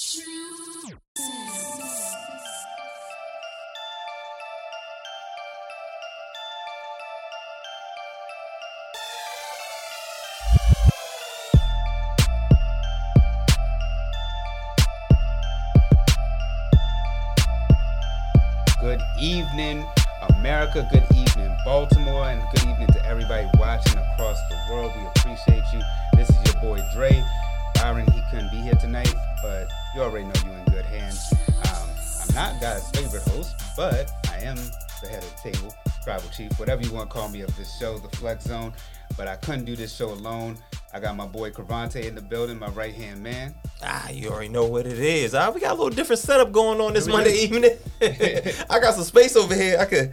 Good evening, America. Good evening, Baltimore, and good evening to everybody watching across the world. We appreciate you. This is your boy Dre. Byron, he couldn't be here tonight, but you already know you're in good hands. Um, I'm not God's favorite host, but I am the head of the table, tribal chief, whatever you want to call me of this show, the Flex Zone. But I couldn't do this show alone. I got my boy Cravante in the building, my right hand man. Ah, you already know what it is. Ah, we got a little different setup going on this Monday evening. I got some space over here. I could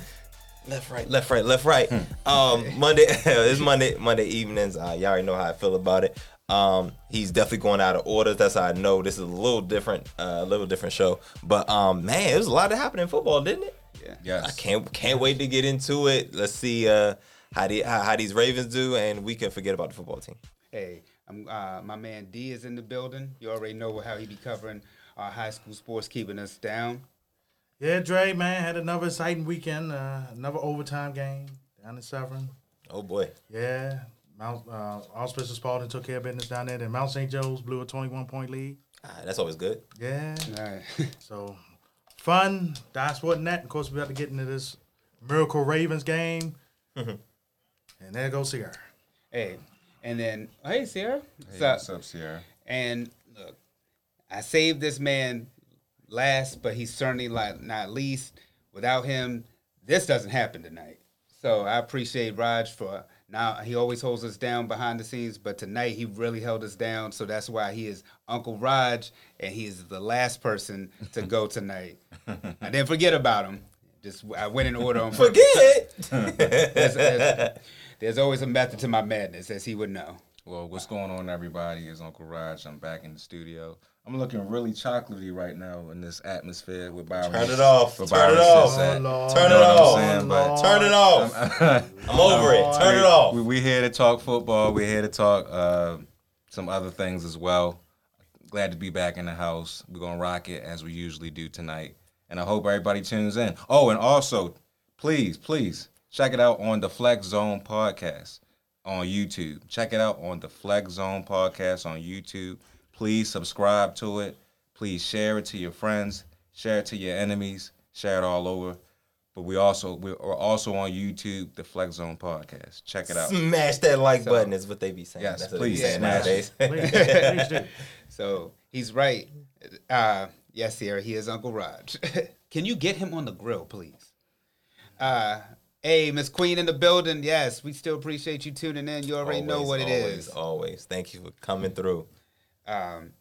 left, right, left, right, left, right. Um, Monday, it's Monday, Monday evenings. Uh, y'all already know how I feel about it. Um, he's definitely going out of order. That's how I know this is a little different, uh, a little different show. But um, man, it was a lot that happened in football, didn't it? Yeah. Yes. I can't can't wait to get into it. Let's see uh, how the how, how these Ravens do, and we can forget about the football team. Hey, I'm, uh, my man D is in the building. You already know how he be covering our high school sports, keeping us down. Yeah, Dre, man, had another exciting weekend. Uh, another overtime game down in Severn. Oh boy, Yeah, Mount uh, Archbishop Spalding took care of business down there. Then Mount St. Joe's blew a 21 point lead. ah, that's always good. Yeah, All right. so fun. That's what net. Of course, we got to get into this Miracle Ravens game. and there goes Sierra. hey, and then hey, Sierra. Hey, What's up? what's up, Sierra? And look, I saved this man last, but he's certainly like not least. Without him, this doesn't happen tonight. So I appreciate Raj for now. He always holds us down behind the scenes, but tonight he really held us down. So that's why he is Uncle Raj, and he is the last person to go tonight. I didn't forget about him. Just I went in order on. Forget. There's, there's- there's always a method to my madness, as he would know. Well, what's going on, everybody? Is Uncle Raj. I'm back in the studio. I'm looking really chocolatey right now in this atmosphere with Byron. Turn it off. with Turn it off. sits at. Lord. Turn it know what I'm off. saying? But- Turn it off. I'm over it. Turn it off. We, we here to talk football. We're here to talk uh, some other things as well. Glad to be back in the house. We're gonna rock it as we usually do tonight, and I hope everybody tunes in. Oh, and also, please, please check it out on the Flex Zone podcast on YouTube. Check it out on the Flex Zone podcast on YouTube. Please subscribe to it. Please share it to your friends. Share it to your enemies. Share it all over. But we also we're also on YouTube, the Flex Zone podcast. Check it out. Smash that like button is what they be saying. Yes, That's what please they be saying smash nowadays. Please, please do. So he's right. Uh, yes, Sierra, he is Uncle Raj. Can you get him on the grill, please? Uh, hey, Miss Queen in the building. Yes, we still appreciate you tuning in. You already know Always, what it always, is. Always. Thank you for coming through. Um,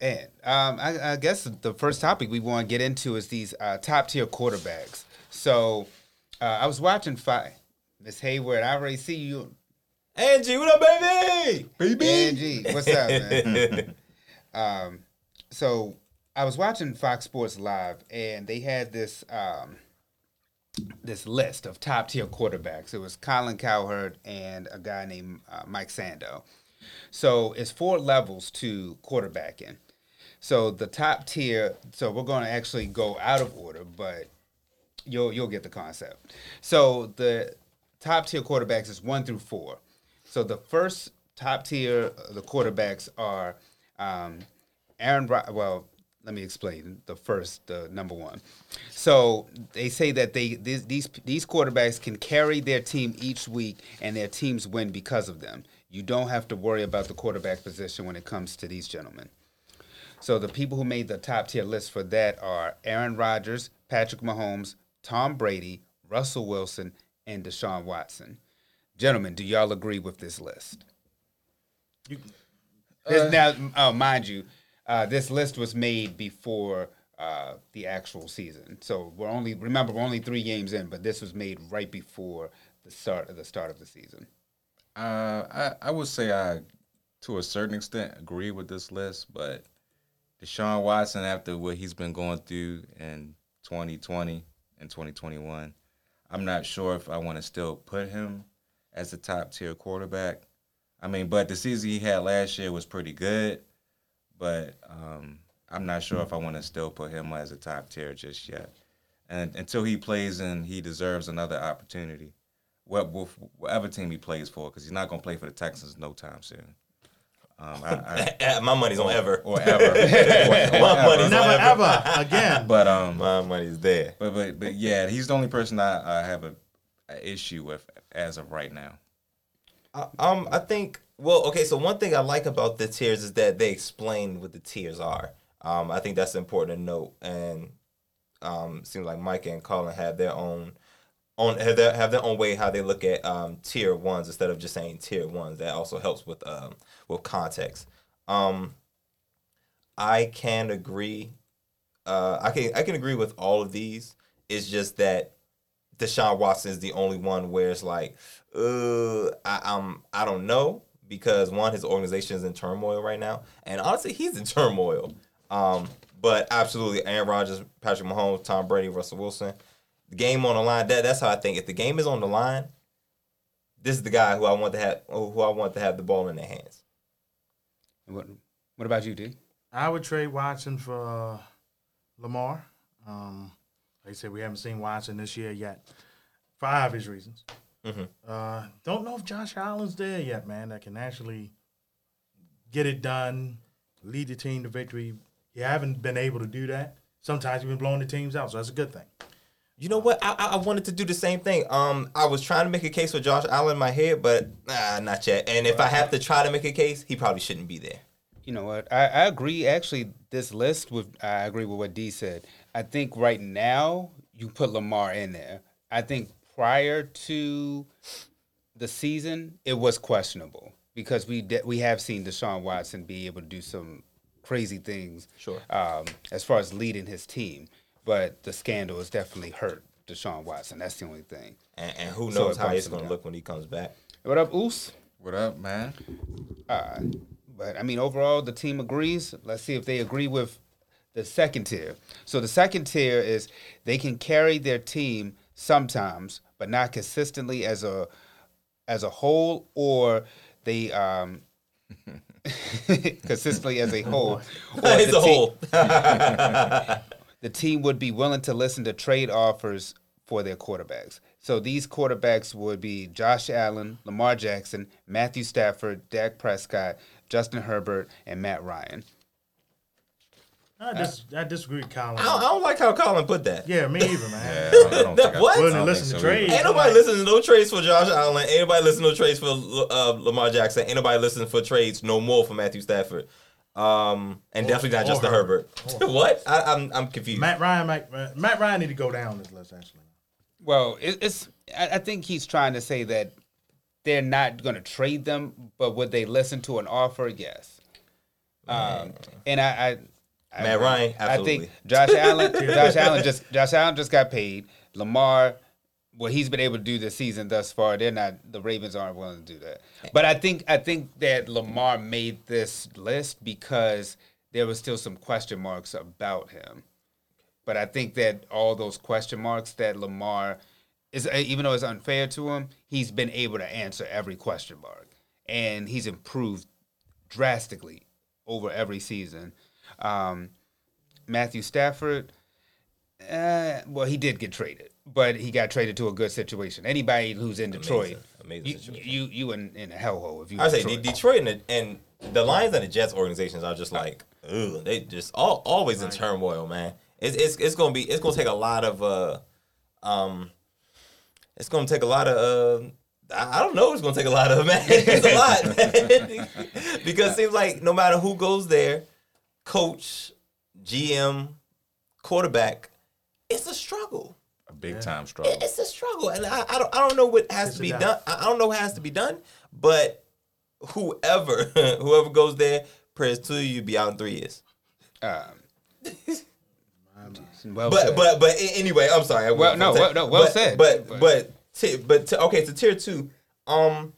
and um, I, I guess the first topic we want to get into is these uh, top tier quarterbacks. So uh, I was watching five. Miss Hayward, I already see you. Angie, what up, baby? Baby. Angie, what's up, man? um, so I was watching Fox Sports Live, and they had this um, this list of top tier quarterbacks. It was Colin Cowherd and a guy named uh, Mike Sando. So it's four levels to quarterbacking. So the top tier. So we're going to actually go out of order, but you'll you'll get the concept. So the top tier quarterbacks is one through four. So the first top tier, the quarterbacks are um, Aaron. Well, let me explain the first, the number one. So they say that they these these these quarterbacks can carry their team each week, and their teams win because of them. You don't have to worry about the quarterback position when it comes to these gentlemen. So the people who made the top tier list for that are Aaron Rodgers, Patrick Mahomes, Tom Brady, Russell Wilson, and Deshaun Watson. Gentlemen, do y'all agree with this list? You- This- now, uh, mind you, uh, this list was made before uh, the actual season. So we're only remember we're only three games in, but this was made right before the start of the start of the season. Uh, I, I would say I, to a certain extent, agree with this list, but Deshaun Watson, after what he's been going through in 2020 and 2021, I'm not sure if I want to still put him as a top tier quarterback. I mean, but the season he had last year was pretty good, but um, I'm not sure if I want to still put him as a top tier just yet. And until he plays and he deserves another opportunity, whatever team he plays for, because he's not going to play for the Texans no time soon. Um, I, I, my money's on ever or ever. or, or my money's Never on ever. ever again. But um, My money's there. but but but yeah, he's the only person I, I have a, a issue with as of right now. I- Um, I think. Well, okay. So one thing I like about the tiers is that they explain what the tiers are. Um, I think that's important to note, and um, seems like Mike and Colin have their own on have their, have their own way how they look at um, tier ones instead of just saying tier ones. That also helps with um, with context. Um, I can agree. Uh, I can I can agree with all of these. It's just that Deshaun Watson is the only one where it's like, uh, I, I'm I don't know because one, his organization is in turmoil right now, and honestly, he's in turmoil. Um, but absolutely, Aaron Rodgers, Patrick Mahomes, Tom Brady, Russell Wilson, the game on the line. That that's how I think. If the game is on the line, this is the guy who I want to have who I want to have the ball in their hands. What, what about you, D? I would trade Watson for uh, Lamar. Um, like I said, we haven't seen Watson this year yet, for obvious reasons. Mhm. Uh, don't know if Josh Allen's there yet, man. That can actually get it done, lead the team to victory. You haven't been able to do that. Sometimes you've been blowing the teams out, so that's a good thing. You know what? I, I wanted to do the same thing. Um, I was trying to make a case for Josh Allen in my head, but nah, not yet. And if I have to try to make a case, he probably shouldn't be there. You know what? I, I agree. Actually, this list with I agree with what D said. I think right now you put Lamar in there. I think prior to the season, it was questionable because we de- we have seen Deshaun Watson be able to do some crazy things. Sure. Um, as far as leading his team, but the scandal has definitely hurt Deshaun Watson. That's the only thing. And, and who So knows it how bumps it's going to look when he comes back. What up, Oos? What up, man? Uh, but I mean, overall, the team agrees. Let's see if they agree with the second tier. So the second tier is they can carry their team sometimes, but not consistently as a as a whole, or they um consistently as a whole. Or As a team- whole. the team would be willing to listen to trade offers for their quarterbacks. So these quarterbacks would be Josh Allen, Lamar Jackson, Matthew Stafford, Dak Prescott, Justin Herbert, and Matt Ryan. I, dis- I disagree with Colin. I don't, I don't like how Colin put that. Yeah, me either, man. Yeah, I don't, I don't think I- What? I Willing to don't listen think to so either. trades. Ain't nobody listening to no trades for Josh Allen. Ain't nobody listening to no trades for uh, Lamar Jackson. Ain't nobody listening for trades no more for Matthew Stafford. Um, and Or- definitely not just the Herbert. Herbert. what? I, I'm I'm confused. Matt Ryan, might, uh, Matt Ryan need to go down this list actually. Well, it, it's I, I think he's trying to say that they're not going to trade them, but would they listen to an offer? Yes. Um, and I, I, I Matt Ryan, I think. Josh Allen, Josh Allen just Josh Allen just got paid. Lamar, what he's been able to do this season thus far, they're not. The Ravens aren't willing to do that. But I think I think that Lamar made this list because there was still some question marks about him. But I think that all those question marks that Lamar is, even though it's unfair to him, he's been able to answer every question mark, and he's improved drastically over every season. Um, Matthew Stafford, uh, well, he did get traded, but he got traded to a good situation. Anybody who's in Detroit, Amazing you, you you in, in a hellhole if you. I say Detroit. Detroit and the, and the Lions and the Jets organizations are just like, ugh, they just all always in turmoil, man. It's it's it's gonna be it's gonna take a lot of uh, um, it's gonna take a lot of uh. I I don't know. It's gonna take a lot of man. It's a lot, man. because it seems like no matter who goes there, coach, GM, quarterback, it's a struggle. A big time struggle. It- It's a struggle, and I, I don't I don't know what has It's to be done. done. I I don't know what has to be done, but whoever whoever goes there, prayers to you, be out in three years. Um, well But said. but but anyway, I'm sorry. I Well, went no, from well- te- no, well but, said. But But- but ti- but ti- okay, so tier two, um,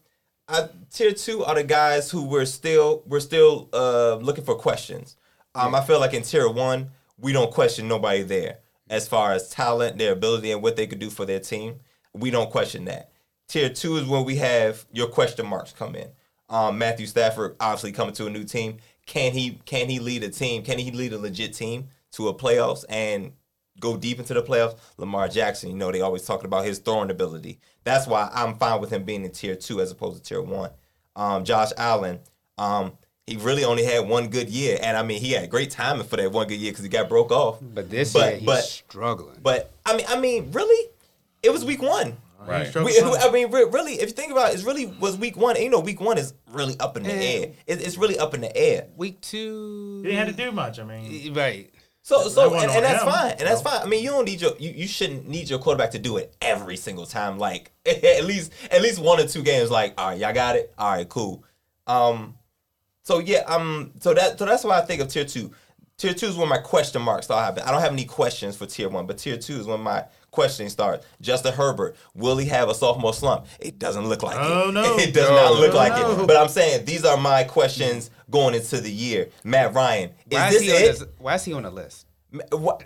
I, tier two are the guys who we're still we're still uh looking for questions. Um, I feel like in tier one, we don't question nobody there as far as talent, their ability, and what they could do for their team. We don't question that. Tier two is when we have your question marks come in. Um, Matthew Stafford obviously coming to a new team. can he can he lead a team? Can he lead a legit team to a playoffs and go deep into the playoffs? Lamar Jackson, you know, they always talking about his throwing ability. That's why I'm fine with him being in tier two as opposed to tier one. Um, Josh Allen, um, he really only had one good year, and I mean, he had great timing for that one good year because he got broke off. But this But- year he's but- struggling. But I mean, I mean, really, it was week one. Right. We. I mean, really, if you think about it, it really was week one. And you know, week one is really up in the air. It, it's really up in the air. Week two, He didn't have to do much. I mean, right. So, so, and, and that's him, fine, and that's fine. I mean, you don't need your, you, you shouldn't need your quarterback to do it every single time. Like at least, at least one or two games. Like, all right, y'all got it. All right, cool. Um, so yeah, um, so that, so that's why I think of tier two. Tier two is when my question marks start happening. I don't have any questions for tier one, but tier two is when my questioning starts. Justin Herbert, will he have a sophomore slump? It doesn't look like it. Oh, it. no. It does No, not look no, like no. it. But I'm saying these are my questions going into the year. Matt Ryan, is Why this is, he on it? this, why is he on the list? Why,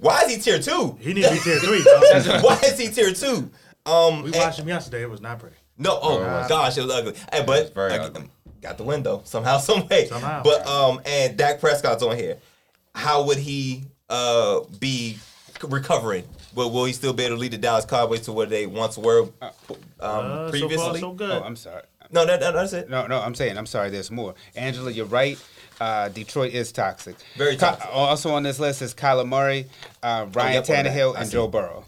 why is he tier two? he needs to be tier three. why is he tier two? Um, we and- watched him yesterday. It was not pretty. no, oh was. gosh, it was ugly. Hey, but was very again, ugly. Got the window somehow, some way. Somehow. But um, and Dak Prescott's on here. How would he uh be recovering? Will, will he still be able to lead the Dallas Cowboys to where they once were um, Uh, so far, so good. Oh, I'm sorry. no, that, that- that's it. No, no, I'm saying I'm sorry. There's more. Angela, you're right. Uh, Detroit is toxic. Very Ky- toxic. also on this list is Kyler Murray, uh, Ryan yep, on. Tannehill, and. Joe Burrow.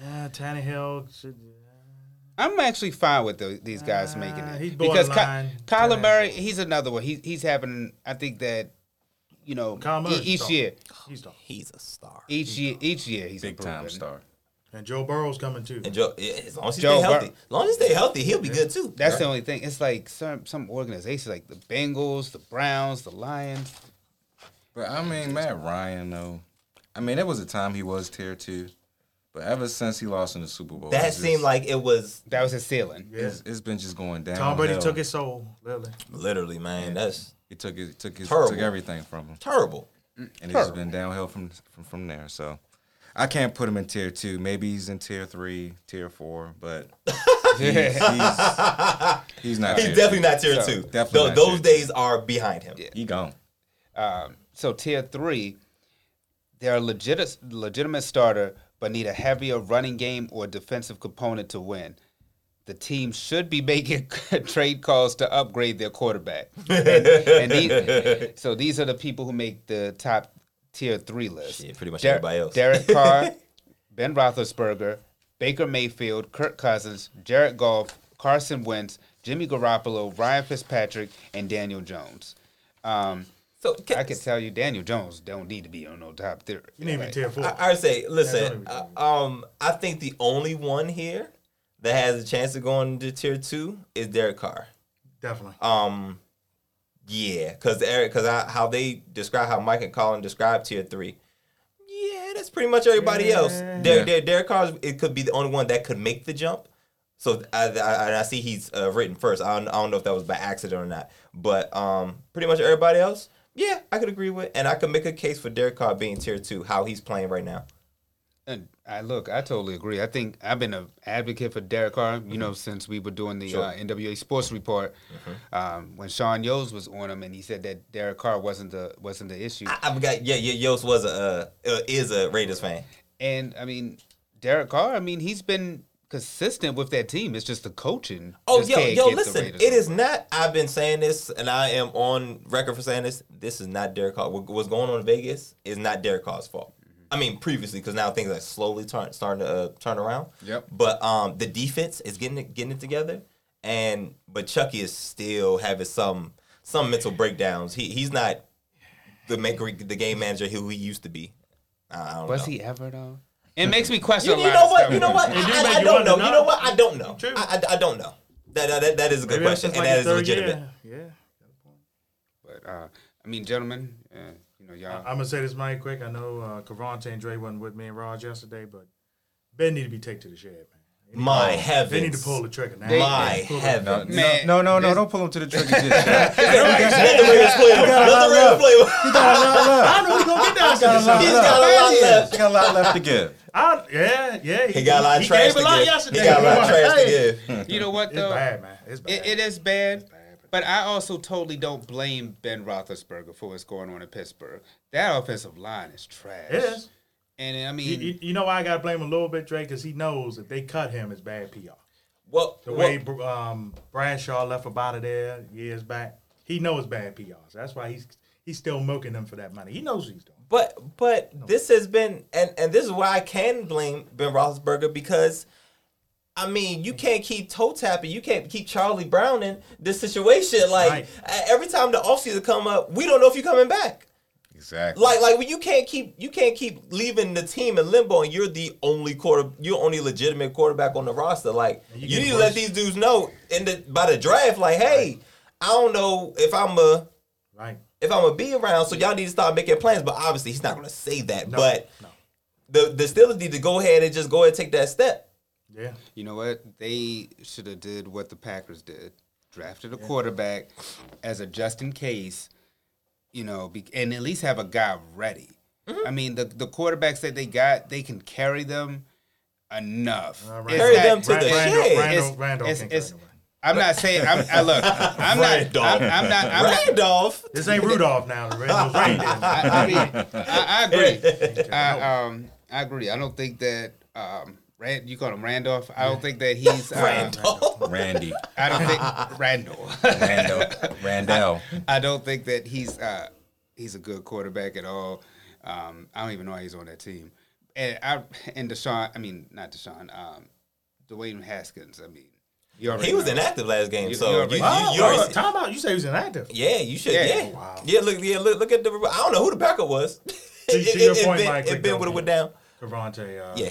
yeah, Tannehill. Should, I'm actually fine with the, these guys Uh, making it he's because Ky- Kyler Yeah. Murray, he's another one. He's he's having. I think that you know Kyler each star. year, He's done. He's a star. each year, each year he's a Big time star. And Joe Burrow's coming too. And Joe, yeah, as long as he Joe stay healthy, Bur- as long as he stay healthy, he'll be good too. That's the only thing. It's like some some organizations like the Bengals, the Browns, the Lions. But I mean, Matt Ryan though. I mean, there was a time he was tier two, but ever since he lost in the Super Bowl, that it's seemed just- like it was That was his ceiling. Yeah. it's, it's been just going down. Tom Brady took his soul, literally. literally, man. That's He took it took his Terrible. took everything from him, terrible. and it's Terrible. been downhill from from from there. So. I can't put him in tier two. Maybe he's in tier three, tier four, but he's, he's, he's not. He's definitely two. not tier So, two. definitely Tho- not those tier two. days are behind him. He gone. Um, so tier three, they're a legit, legitimate starter, but need a heavier running game or defensive component to win. The team should be making trade calls to upgrade their quarterback. And, and these, so these are the people who make the top tier three list. Shit, pretty much Der- everybody else. Derek Carr, Ben Roethlisberger, Baker Mayfield, Kirk Cousins, Jared Goff, Carson Wentz, Jimmy Garoppolo, Ryan Fitzpatrick, and Daniel Jones. Um, So can, I can tell you, Daniel Jones don't need to be on no top tier. You need to be tier four. I, I say, listen, That's uh, um, I think the only one here that has a chance of going to tier two is Derek Carr. Definitely. Um, yeah, because Eric, because how they describe how Mike and Colin describe tier three. Yeah, that's pretty much everybody else. Yeah. Der- Yeah. Derek Carr, it could be the only one that could make the jump. So I, I, I see he's uh, written first. I don't, I don't know if that was by accident or not, but um, pretty much everybody else, yeah, I could agree with, and I could make a case for Derek Carr being tier two, how he's playing right now. And I look, I totally agree. I think I've been an advocate for Derek Carr, you know, since we were doing the Sure. uh, NWA Sports Report. Um, when Sean Yos was on him, and he said that Derek Carr wasn't the wasn't the issue. I, I got Yeah, yeah. Yost was a uh, uh, is a Raiders fan. And I mean, Derek Carr. I mean, he's been consistent with that team. It's just the coaching. Oh, just yo, can't yo, get listen. Raiders It is over. not. I've been saying this, and I am on record for saying this. This is not Derek Carr. What's going on in Vegas is not Derek Carr's fault. I mean, previously, because now things are slowly turn, starting to uh, turn around. Yep. But um, the defense is getting it, getting it together, and but Chucky is still having some some mental breakdowns. He he's not the maker, the game manager who he used to be. I don't Was know. he ever though? It makes me question. You, a you know what? You know what? It do I, I don't wonder, know. You know what? I don't know. True. I, I, I don't know. That, that that is a good Maybe question, and like that the is third legitimate. year. Yeah. But uh, I mean, gentlemen, uh, you know, y'all. I'm gonna say this mighty quick. I know uh, Cavante and Dre wasn't with me and Raj yesterday, but Ben need to be taken to the shed, man. They need- My They need to pull the trigger now. They- My Pull No, heavens. Man, no, no, no, this- don't pull him to the trigger just yet. Let the Raiders play him. got a Let the lot Raiders play him. He got a lot left. I know he gonna get down to Got a lot left. got a lot left. He got a lot left to give. I, yeah, yeah. He got a lot of trash gave to a lot give. yesterday. He got a lot of trash to give. you know what though? It's though? bad, man. It's bad. It, it is bad, bad, But I also totally don't blame Ben Roethlisberger for what's going on in Pittsburgh. That offensive line is trash. It is. And I mean, you- you know why I got to blame him a little bit, Drake? Because he knows if they cut him, it's bad PR. Well, The well, way um, Bradshaw left up out of there years back, he knows bad PR. So that's why he's he's still milking them for that money. He knows what he's doing. But but this has been and and this is why I can blame Ben Roethlisberger because I mean you mm. can't keep toe tapping, you can't keep Charlie Brown in this situation. Like Right. every time the offseason come up, we don't know if you're coming back. Exactly. Like like when you can't keep you can't keep leaving the team in limbo and you're the only quarter you're only legitimate quarterback on the roster. Like And you, you get need to let these dudes know in the by the draft. Like hey, I don't know if I'm a Right. If I'm gonna be around, so y'all need to start making plans. But obviously, he's not gonna say that. No, but no. the the Steelers need to go ahead and just go ahead and take that step. Yeah. you know what? They should have did what the Packers did. Drafted a quarterback as a just in case, you know, be, and at least have a guy ready. Mm-hmm. I mean, the the quarterbacks that they got, they can carry them enough. Uh, It's Carry not- them to Rand- the Randall, shed. Randall, It's- Randall it's- can't it's- carry nobody. I'm not saying. I'm, I look. I'm not. I'm, I'm not. I'm not. Randolph. This ain't Rudolph now. Randall's reindeer. I, I mean, I, I agree. I, um, I agree. I don't think that um, Rand, you call him Randolph. I don't think that he's uh, Randolph. Randy. I don't think Randall. Randall. Randall. I don't think that he's uh, he's a good quarterback at all. Um, I don't even know why he's on that team. And I and Deshaun, I mean not Deshaun, um, Dwayne Haskins. I mean, you already He was inactive last game, You- so you you, already- you, you wow, already, time out. You say he was inactive. yeah, you should, Yeah. yeah, Wow. yeah. Look, yeah, look, look at the. I don't know who the backup was. To- to your point, Ben, Mike, it quick Ben though, would have went down. Cavante. Uh, Yeah,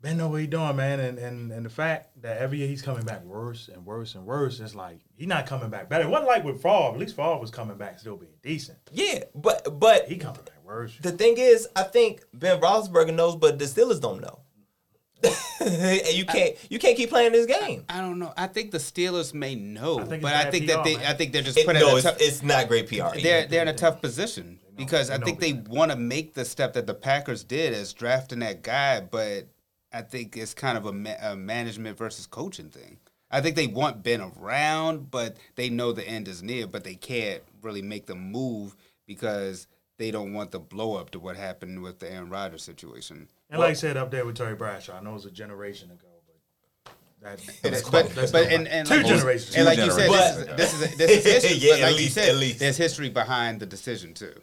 Ben know what he doing, man, and, and and the fact that every year he's coming back worse and worse and worse. It's like he's not coming back better. It wasn't like with Favre. At least Favre was coming back still being decent. yeah, but but He coming back worse. the thing is, I think Ben Roethlisberger knows, but the Steelers don't know. and you can't you can't keep playing this game. I don't know. I think the Steelers may know, think it's but I think PR, that they. man. I think they're just It, putting. no, a it's, tough- it's not great PR. they're they're in a tough position because I think they want to make the step that the Packers did as drafting that guy, but I think it's kind of a, ma- a management versus coaching thing. I think they want Ben around, but they know the end is near, but they can't really make the move because they don't want the blow up to what happened with the Aaron Rodgers situation. And like I said up there with Terry Bradshaw, I know it was a generation ago, but that, that's but close. That's but and, and two like, generations. And like Two you said, generations. this is this is, this is history. Yeah, but at like you least, said, at least. there's history behind the decision too.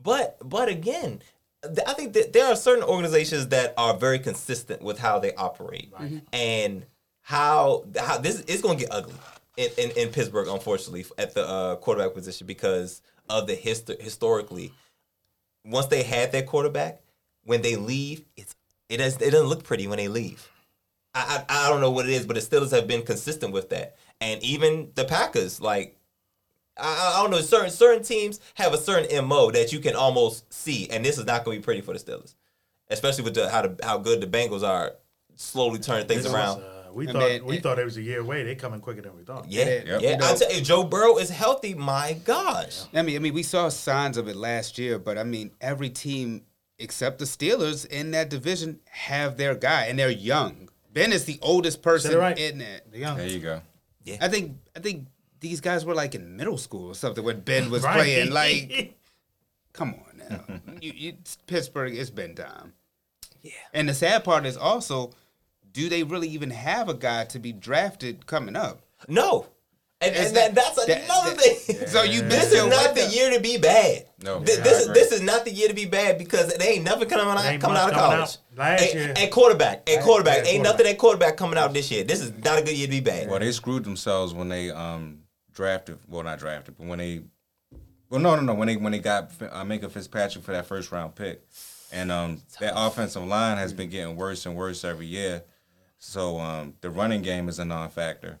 But but again, th- I think that there are certain organizations that are very consistent with how they operate and how how this is going to get ugly in, in, in Pittsburgh, unfortunately, at the uh, quarterback position because of the history historically. Once they had their quarterback, when they leave, it's it does it doesn't look pretty when they leave. I, I I don't know what it is, but the Steelers have been consistent with that, and even the Packers, like I, I don't know. Certain certain teams have a certain mo that you can almost see, and this is not going to be pretty for the Steelers, especially with the, how the, how good the Bengals are slowly turning things This around. Uh, we I thought mean, we it- thought it was a year away. They coming quicker than we thought. yeah, it- yeah. you know- I tell you, Joe Burrow is healthy. My gosh, I mean, I mean, we saw signs of it last year, but I mean, every team except the Steelers in that division have their guy, and they're young. Ben is the oldest person right. in it. The young. There you go. Yeah, I think I think these guys were like in middle school or something when Ben was Right. playing. Like, come on now, you, you, Pittsburgh, it's been time. yeah. And the sad part is also, do they really even have a guy to be drafted coming up? No, and, and that, that- that's another that- thing. So you This missed is not the window. year to be bad. No, Th- I this is this is not the year to be bad because it ain't nothing coming out, coming much out of college. out. Last and, year- and quarterback, and Last quarterback, year, ain't nothing at quarterback coming out this year. This is not a good year to be bad. Well, they screwed themselves when they um drafted. Well, not drafted, but when they. Well, no, no, no. When they when they got uh, Minkah Fitzpatrick for that first round pick, and um that offensive line has been getting worse and worse every year. So um the running game is a non-factor.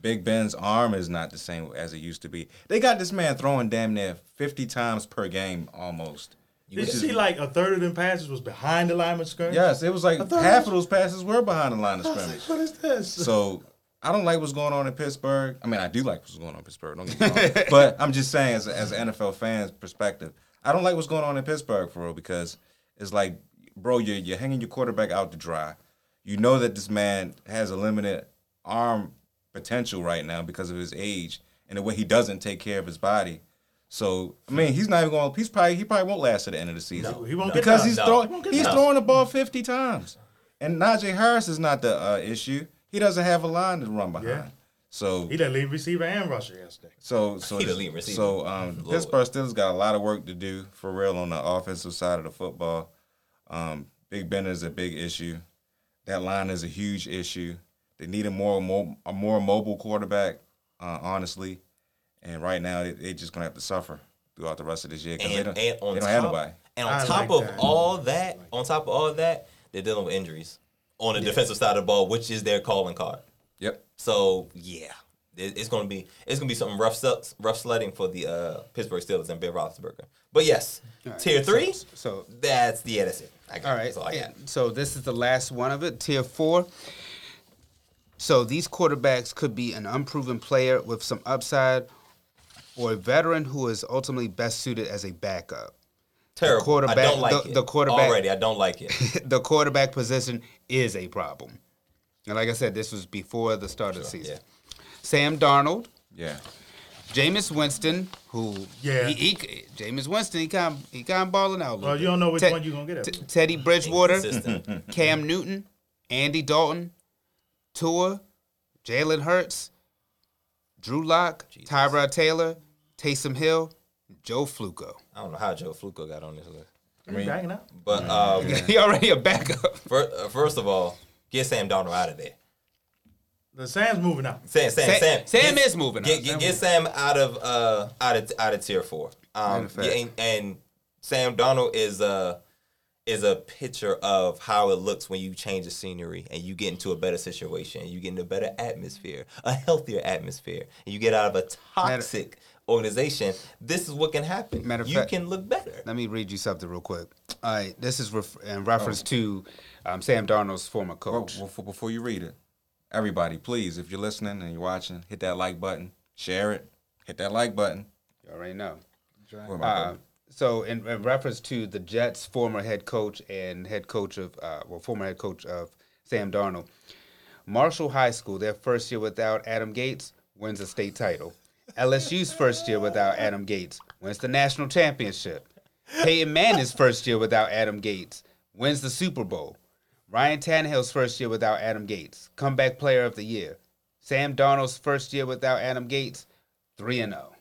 Big Ben's arm is not the same as it used to be. They got this man throwing damn near fifty times per game almost. Did you see like a third of them passes was behind the line of scrimmage? Yes, it was like half of those passes were behind the line of scrimmage. What is this? So I don't like what's going on in Pittsburgh. I mean, I do like what's going on in Pittsburgh. Don't get me wrong. but I'm just saying, as, a, as an NFL fan's perspective, I don't like what's going on in Pittsburgh for real because it's like, bro, you're, you're hanging your quarterback out to dry. You know that this man has a limited arm potential right now because of his age and the way he doesn't take care of his body. So I mean, he's not even going. He's probably he probably won't last to the end of the season No, he won't get because done. he's No. throwing He he's done. throwing the ball fifty times. And Najee Harris is not the uh, issue. He doesn't have a line to run behind. Yeah. So He didn't lead receiver and rusher yesterday. so so He the lead receiver. so um, Lord. Pittsburgh still's got a lot of work to do for real on the offensive side of the football. Um, Big Ben is a big issue. That line is a huge issue. They need a more mo- a more mobile quarterback, uh, honestly. And right now, they, they just gonna have to suffer throughout the rest of this year because they And, don't, and on they don't top, have nobody. and on I top like of that. all that, on top of all that, they're dealing with injuries on the defensive side of the ball, which is their calling card. Yep. So yeah, it, it's gonna be it's gonna be something rough rough sledding for the uh, Pittsburgh Steelers and Ben Roethlisberger. But yes, right. tier three. So- so- that's yeah, that's it. I got All it. right. That's all I got. and So this is the last one of it, tier four. So these quarterbacks could be an unproven player with some upside, or a veteran who is ultimately best suited as a backup. Terrible. I quarterback- don't like the- it. the quarterback- already. I don't like it. the quarterback position is a problem. And like I said, this was before the start of the season. yeah. Sam Darnold, Yeah. Jameis Winston, who Yeah. he, he Jameis Winston, he kind of, he kind of balling out. Well, you don't know which Te- one you're gonna get. T- Teddy Bridgewater, Cam Newton, Andy Dalton, Tua, Jalen Hurts, Drew Lock, Tyrod Taylor, Taysom Hill, Joe Flacco. I don't know how Joe Flacco got on this list, I mean, backing up. but um, he already a backup. fir- uh, first of all, get Sam Darnold out of there. The Sam's moving out. Sam, Sam, Sam- Sam, Sam get- is moving Get, up. get, Sam get Sam out of uh out of out of tier four. Um, Matter of fact. yeah, and, and Sam Darnold is a is a picture of how it looks when you change the scenery and you get into a better situation, you get into a better atmosphere, a healthier atmosphere, and you get out of a toxic organization. This is what can happen. Matter of you fact- can look better. Let me read you something real quick. All right, this is ref- in reference to um, Sam Darnold's former Well, coach. before, before you read it, everybody, please, if you're listening and you're watching, hit that like button, share it, hit that like button. You already know. Where am I Uh, so, in, in reference to the Jets' former head coach and head coach of, uh, well, former head coach of Sam Darnold, Marshall High School, their first year without Adam Gase, wins a state title. LSU's first year without Adam Gase wins the national championship. Peyton Manning's first year without Adam Gase wins the Super Bowl. Ryan Tannehill's first year without Adam Gase, comeback player of the year. Sam Darnold's first year without Adam Gase, 3 and oh. 0.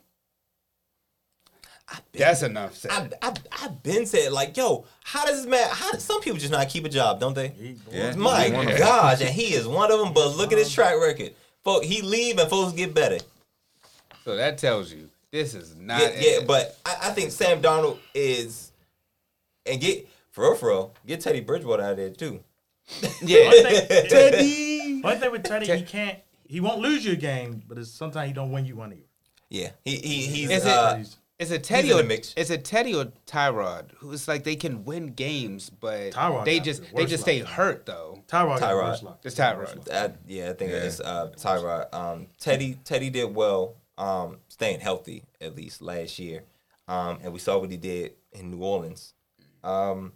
That's enough said. I, I, I've been said like, yo, how does this man? How does some people just not keep a job, don't they? Yeah. My He's one of them. gosh, and he is one of them. But look at his track record. Folk, he leave and folks get better. So that tells you this is not. Yeah, yeah but I, I think Sam Darnold is, and get for real, for real, get Teddy Bridgewater out of there too. Yeah. Teddy. One thing with Teddy, he can't. He won't lose you a game, but it's sometimes he don't win you one either. Yeah, he, he he's Is it- uh, Is it Teddy He's in or the mix. is it Teddy or Tyrod? Who's like they can win games, but Tyrod they just the they worst just stay luck. hurt though. Tyrod. Tyrod. worse. It's Tyrod. I, yeah, I think Yeah. it's uh, Tyrod. Um, Teddy Teddy did well, um, staying healthy at least last year, um, and we saw what he did in New Orleans. Um,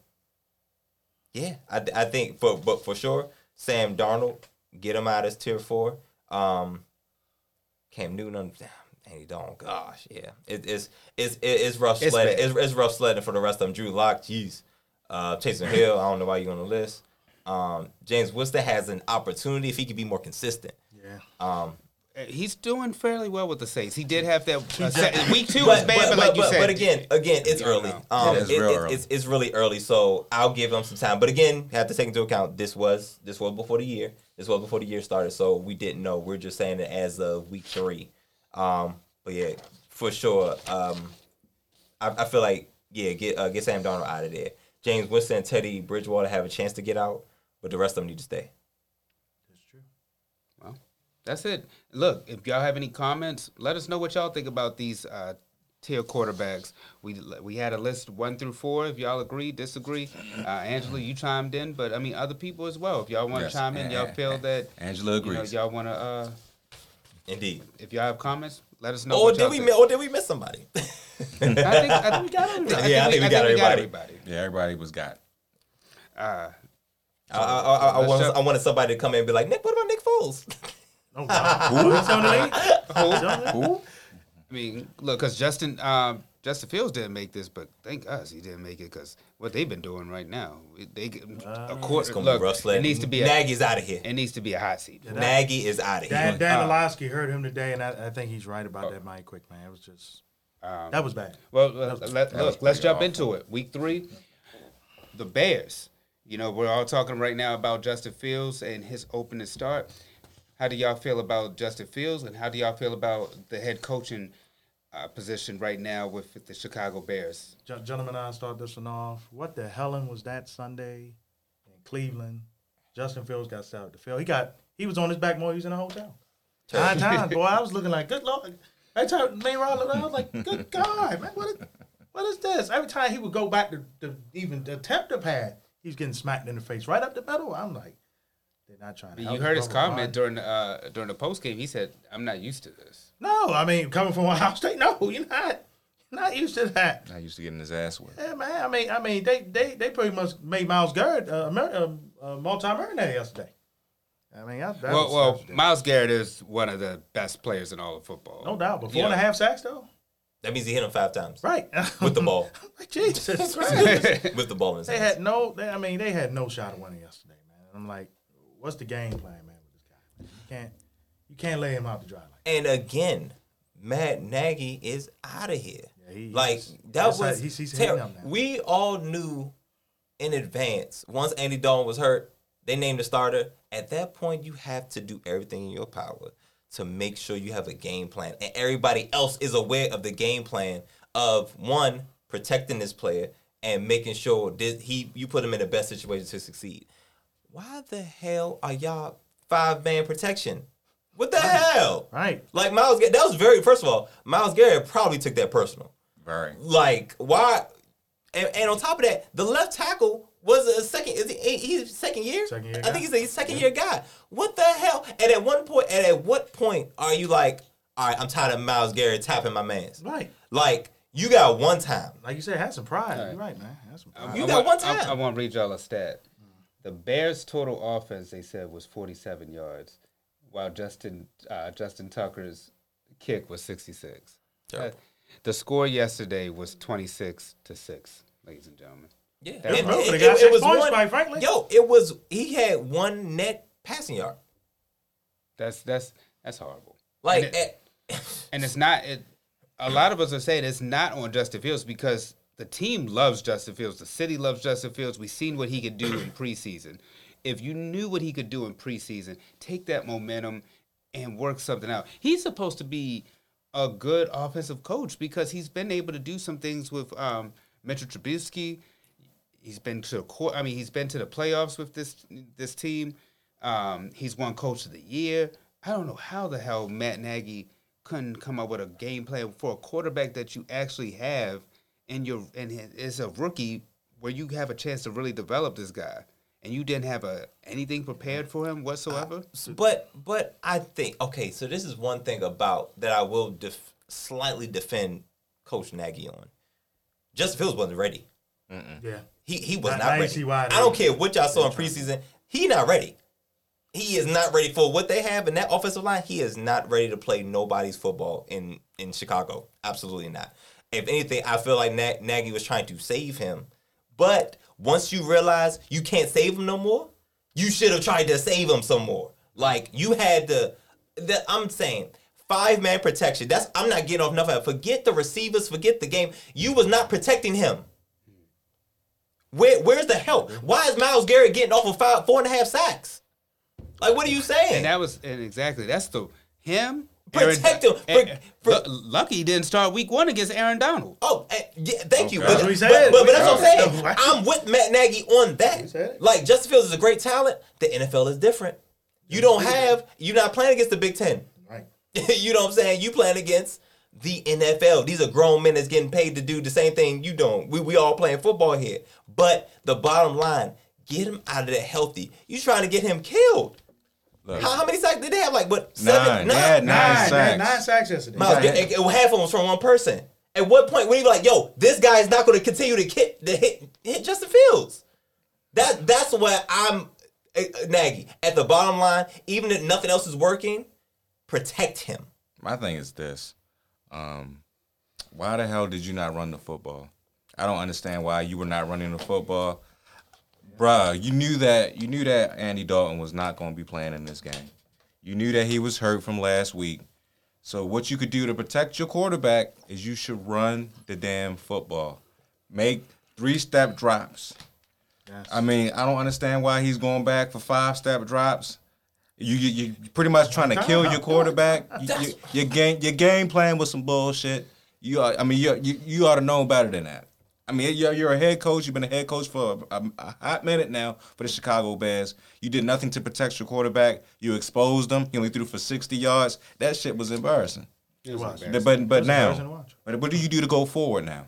yeah, I, I think for but for sure, Sam Darnold get him out as tier four. Um, Cam Newton, Andy Dalton, gosh, yeah, it, it's it's it's rough It's sledding. It's, it's rough sledding for the rest of them. Drew Lock, jeez, uh, Taysom Hill. I don't know why you're on the list. Um, Jameis Winston has an opportunity if he could be more consistent. Yeah. Um, He's doing fairly well with the Saints. He did have that uh, did. week two was bad, but, like you but, said, but again, again, it's early. Um, It is it- real it- early. It's, it's really early, so I'll give him some time. But again, have to take into account this was this was before the year. This was before the year started, so we didn't know. We're just saying it as of week three. Um, but yeah, for sure. Um, I, I feel like yeah, get uh, get Sam Darnold out of there. Jameis Winston Teddy Bridgewater have a chance to get out, but the rest of them need to stay. That's true. Well, that's it. Look, if y'all have any comments, let us know what y'all think about these uh, tier quarterbacks. We we had a list one through four. If y'all agree, disagree, uh, Angela, you chimed in, but I mean other people as well. If y'all want to Yes. chime in, y'all feel that Angela you know agrees. y'all want to. Uh, Indeed. if y'all have comments, let us know. Or what did y'all we think. or did we miss somebody? I think, I think we got everybody. Yeah, I think we got everybody. yeah, everybody was got. Uh, I, I, I, I, wanted, I wanted somebody to come in and be like, Nick, what about Nick Foles? Oh, wow. He's on the league? He's on the league? Who? I mean, look, because Justin um, Justin Fields didn't make this, but thank us he didn't make it because what they've been doing right now, they a quarter. It's gonna Look, be rough it needs to be a, Nagy's out of here. it needs to be a hot seat. Nagy is out of here. Dan, Dan Uh, Orlovsky heard him today, and I, I think he's right about that Mike Quick, man. It was just, Um, that was bad. Well, let, let, look, let's jump awful. into it. Week three, the Bears. You know, we're all talking right now about Justin Fields and his opening start. How do y'all feel about Justin Fields, and how do y'all feel about the head coaching uh, position right now with the Chicago Bears? Gentlemen, I'll start this one off. What the hellen was that Sunday in Cleveland? Justin Fields got sent out the field. He got, he was on his back more. He was in a hotel. Nine times, boy. I was looking like, good lord. Every time me and Rod looked, I was like, good God, man, what is, what is this? Every time he would go back to, to even attempt the pad, he was getting smacked in the face right up the middle. I'm like, they're not trying to. You heard his Bubba comment during the uh, during the post game. He said, "I'm not used to this." No, I mean, coming from Ohio State, no, you're not. Not used to that. I used to getting his ass whipped. Yeah, man. I mean, I mean, they they they pretty much made Myles Garrett uh, Amer- uh, uh, multi-millionaire yesterday. I mean, that, that well, was, well, Myles Garrett is one of the best players in all of football. no doubt. But You four and a half sacks though, That means he hit him five times right? with the ball. Like, Jesus Christ. with the ball in his they hands. had no. They, I mean, they had no shot of winning yesterday, man. And I'm like, what's the game plan, man, with this guy? You can't you can't lay him out to dry like. that. And again, Matt Nagy is out of here. Yeah, he- like that was how- he's- he's ter- hitting now. we all knew in advance once Andy Dalton was hurt, they named the starter. At that point, you have to do everything in your power to make sure you have a game plan, and everybody else is aware of the game plan of one protecting this player and making sure this, he you put him in the best situation to succeed. Why the hell are y'all five man protection? What the hell? Right. Like Myles, that was very. First of all, Myles Garrett probably took that personal. Very. Like why? And, and on top of that, the left tackle was a second. Is he? He's second year. Second year I guy. think he's a second year guy. What the hell? And at one point, and at what point are you like, all right, I'm tired of Myles Garrett tapping my man's. Right. Like you got one time. Like you said, have some pride. You're right, man. Have some pride. You I got want- one time. I, I want to read y'all a stat. The Bears' total offense, they said, was 47 yards, while Justin uh, Justin Tucker's kick was 66. Terrible. Uh, the score yesterday was 26 to six, ladies and gentlemen. Yeah, That's And right. it, it- it was points, one. quite frankly. Yo, it was. He had one net passing yard. That's that's that's horrible. Like, And it- And it's not. It, a lot of us are saying it's not on Justin Fields because the team loves Justin Fields. The city loves Justin Fields. We've seen what he could do in preseason. If you knew what he could do in preseason, take that momentum and work something out. He's supposed to be a good offensive coach because he's been able to do some things with um, Mitchell Trubisky. He's been to the court. I mean, he's been to the playoffs with this this team. Um, he's won Coach of the Year. I don't know how the hell Matt Nagy couldn't come up with a game plan for a quarterback that you actually have in your and is a rookie where you have a chance to really develop this guy, and you didn't have a anything prepared for him whatsoever. Uh, but but I think okay. So this is one thing about that I will def- slightly defend Coach Nagy on. Justin Fields wasn't ready. Yeah. He he was Now- not ready. I don't care what y'all saw in preseason. He not ready. He is not ready for what they have in that offensive line. He is not ready to play nobody's football in in Chicago. Absolutely not. If anything, I feel like Na- Nagy was trying to save him. But once you realize you can't save him no more, you should have tried to save him some more. Like you had to. The, I'm saying five man protection. That's I'm not getting off it. Forget the receivers. Forget the game. You was not protecting him. Where where's the help? Why is Myles Garrett getting off of five four and a half sacks? Like what are you saying? And that was and exactly that's the him. Protect him. Aaron- For- Lu- lucky he didn't start week one against Aaron Donald. Oh, eh, yeah, thank you. But, That's what he but, said. but, but that's what I'm Yeah. saying. I'm with Matt Nagy on that. Like Justin Fields is a great talent. The NFL is different. You don't have. You're not playing against the Big Ten. Right. you know what I'm saying? You playing against the NFL. These are grown men that's getting paid to do the same thing you don't. We we all playing football here. But the bottom line, get him out of there healthy. You trying to get him killed. Look, How, how many sacks did they have? Like what? Nine. Seven? They had nine. Nine, sacks. nine, nine sacks yesterday. Myles, got it, it, half of them was from one person. At what point when you be like, yo, this guy is not going to continue to hit, to hit hit Justin Fields? That that's what I'm uh, Nagy. At the bottom line, even if nothing else is working, protect him. My thing is this: um, why the hell did you not run the football? I don't understand why you were not running the football, bruh. You knew that you knew that Andy Dalton was not going to be playing in this game. You knew that he was hurt from last week. So what you could do to protect your quarterback is you should run the damn football. Make three step drops. Yes. I mean, I don't understand why he's going back for five step drops. You you you pretty much trying to kill your quarterback. You, you, your game your game plan was some bullshit. You are, I mean you you you ought to know better than that. I mean you're, you're a head coach. You've been a head coach for a, a hot minute now for the Chicago Bears. You did nothing to protect your quarterback. You exposed him. He only threw for sixty yards. That shit was embarrassing. It was was. embarrassing. But but was now, embarrassing to watch. but what do you do to go forward now?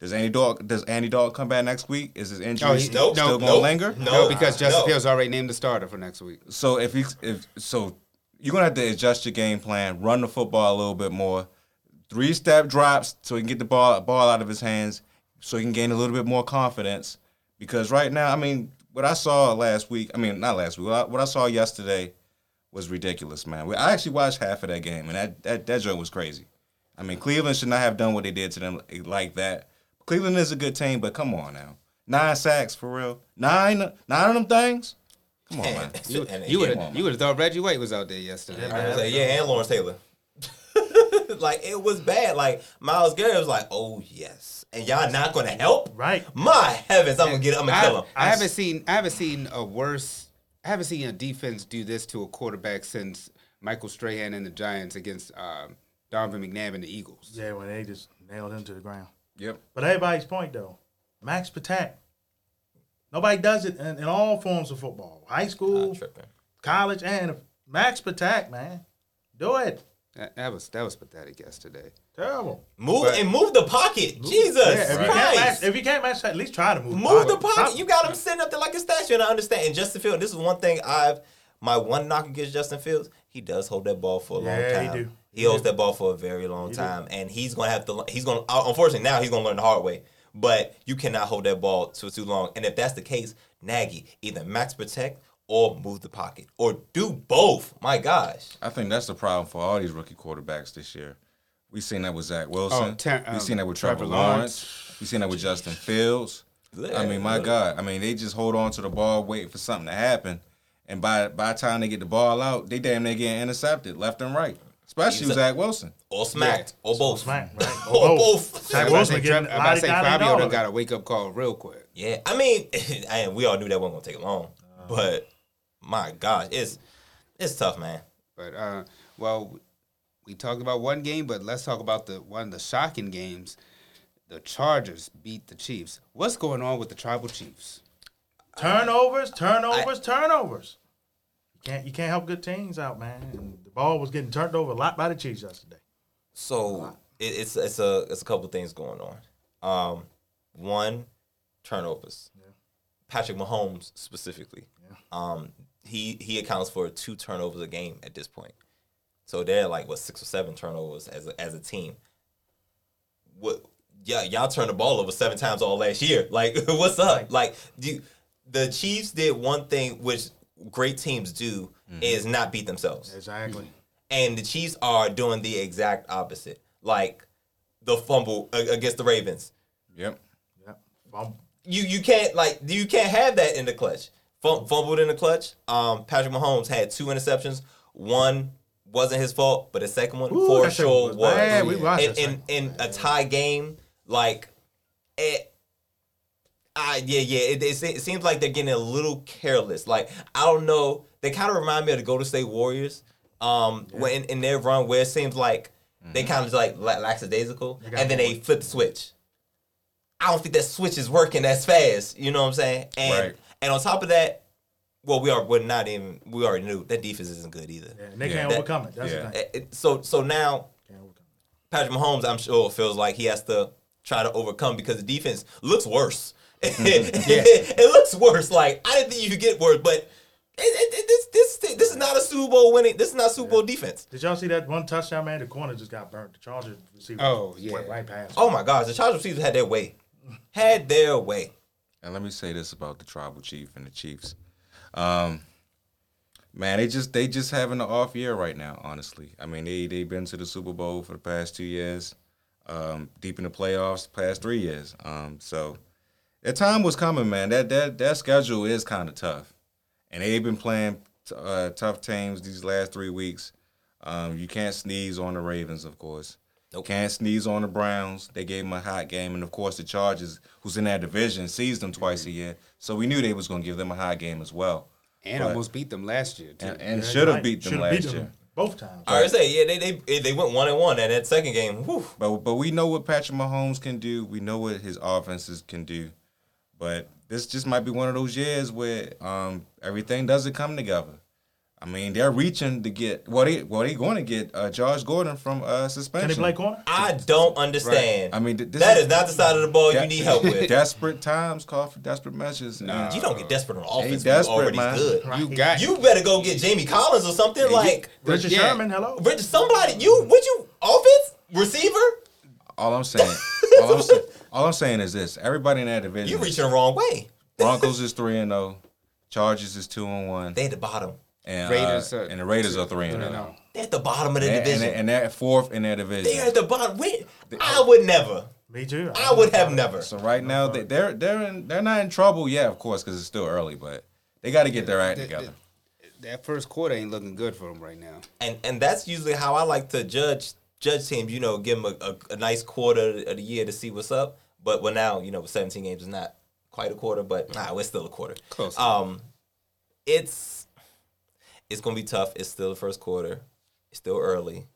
Does Andy Dog does Andy Dalton come back next week? Is his injury Oh, he- still, nope, still nope, gonna linger? no. No, because Justin no. Fields already named the starter for next week. So if he's if so, you're gonna have to adjust your game plan, run the football a little bit more, three step drops so he can get the ball ball out of his hands, so he can gain a little bit more confidence. Because right now, I mean, what I saw last week, I mean, not last week, what I, what I saw yesterday was ridiculous, man. I actually watched half of that game, and that that that joint was crazy. I mean, Cleveland should not have done what they did to them like that. Cleveland is a good team, but come on now, nine sacks for real, nine nine of them things. Come on, man. You, And- you would have you would have thought Reggie White was out there yesterday. I was like, yeah, and Lawrence Taylor. like it was bad. Like Myles Garrett was like, oh yes, and y'all not gonna help? Right. My heavens, I'm gonna get, I'm gonna kill him. I, I haven't seen I haven't seen a worse I haven't seen a defense do this to a quarterback since Michael Strahan and the Giants against um, Donovan McNabb and the Eagles. Yeah, when they just nailed him to the ground. Yep. But everybody's point though, max protect. Nobody does it in, in all forms of football, high school, college, and max protect, man, do it. That, that was that was pathetic yesterday. Terrible. Move But- and move the pocket. Jesus Yeah, if, you can't match, if you can't match that, at least try to move. Move the Stop- pocket. You got him sitting up there like a statue, and I understand. And Justin Fields, this is one thing I've my one knock against Justin Fields. He does hold that ball for a long Yeah, he time. do. He holds that ball for a very long time, and he's gonna have to. He's gonna. Uh, unfortunately, now he's gonna learn the hard way. But you cannot hold that ball for too long. And if that's the case, Nagy either max protect or move the pocket or do both. My gosh. I think that's the problem for all these rookie quarterbacks this year. We seen that with Zach Wilson. Oh, Ter- we um, seen that with Trevor, Trevor Lawrence. Lawrence. We seen that with Justin Fields. I mean, my God. I mean, they just hold on to the ball, waiting for something to happen, and by by the time they get the ball out, they damn near getting intercepted left and right. Especially He's a- Zach Wilson. Or smacked or both. Smacked, right. Or Or both. Zach I'm about to Wilson say, getting I'm about to say Fabio dollar. got a wake up call real quick. Yeah, I mean, and we all knew that wasn't gonna take long, but my gosh, it's it's tough, man. But uh, well, we talked about one game, but let's talk about the one of the shocking games. The Chargers beat the Chiefs. What's going on with the Tribal Chiefs? Turnovers, turnovers, turnovers. You can't you can't help good teams out, man. And the ball was getting turned over a lot by the Chiefs yesterday. So it, it's it's a it's a couple things going on. Um, one, turnovers. Patrick Mahomes specifically. Um, he he accounts for two turnovers a game at this point. So they're like what six or seven turnovers as a, as a team. What? Yeah, y'all turned the ball over seven times all last year. Like, what's up? Like, do the Chiefs did one thing which great teams do mm-hmm. is not beat themselves Exactly. and the Chiefs are doing the exact opposite. Like the fumble against the Ravens. Yep. Yep. Bum- You you can't like you can't have that in the clutch. Fum- fumbled in the clutch. Um, Patrick Mahomes had two interceptions. One wasn't his fault, but the second one Ooh, for sure was was. bad. We watched in, in, in a tie game, like it. I yeah yeah. It, it, it seems like they're getting a little careless. Like I don't know. They kind of remind me of the Golden State Warriors. Um, when in their run where it seems like they kind of like la- lackadaisical, and then they flip the switch. I don't think that switch is working as fast. You know what I'm saying? And Right. And on top of that, well, we are we're not even we already knew that defense isn't good either. Yeah, and they Yeah. can't That- overcome it. That's yeah. the thing. Eh, it- So so now Can't overcome it. Patrick Mahomes, I'm sure feels like he has to try to overcome because the defense looks worse. it, looks worse. Like I didn't think you could get worse, but it, it, it- this this this is not a Super Bowl winning. This is not Super Bowl defense. Did y'all see that one touchdown, man? The corner just got burnt. The Chargers receiver Oh, yeah. went right past. Oh my gosh, the Chargers receivers had their way, had their way. And let me say this about the tribal chief and the Chiefs. Um, Man, they just they just having an off year right now. Honestly, I mean they they've been to the Super Bowl for the past two years, um, deep in the playoffs past three years. Um, so that time was coming, man. That that that schedule is kind of tough, and they've been playing uh, tough teams these last three weeks. Um, you can't sneeze on the Ravens, of course. Nope. Can't sneeze on the Browns. They gave them a hot game, and of course the Chargers, who's in that division, sees them twice a year. So we knew they was going to give them a hot game as well, And But- almost beat them last year too. and, and Yeah, should have beat them Should've last beat them year. both times. I was say, yeah, they they they went one and one, and that second game, whew, But but we know what Patrick Mahomes can do. We know what his offenses can do. But this just might be one of those years where um, everything doesn't come together. I mean, they're reaching to get well. They well they going to get uh, Josh Gordon from uh, Can suspension. they play corner? I don't understand. I mean, th- this that is not the side of the ball you need help with. Desperate times call for desperate measures. Nah. And You don't get desperate on offense. when you desperate, already man. good. You got You better go get Jamie Collins or something you- like Richard Yeah. Sherman, hello. Richard. somebody. You would you offense receiver? all I'm saying, all I'm, saying all I'm saying is this: everybody in that division, You reaching the wrong way. Broncos is three and zero, Chargers is two and one, They at the bottom. And Raiders uh, are and the Raiders are three and no, zero. no. They at the bottom of the And, division. and, and they're fourth in their division. They're at the bottom. We, I would never. Me too. I would have never. So right now they, they're they're in, they're not in trouble yet, of course, because it's still early, but they got to get their act The- together. That first quarter ain't looking good for them right now. and and that's usually how I like to judge judge teams. You know, give them a, a, a nice quarter of the year to see what's up. But well, now you know, 17 games is not quite a quarter, but nah, it's still a quarter. Close. Um, it's it's gonna be tough. It's still the first quarter. It's still early.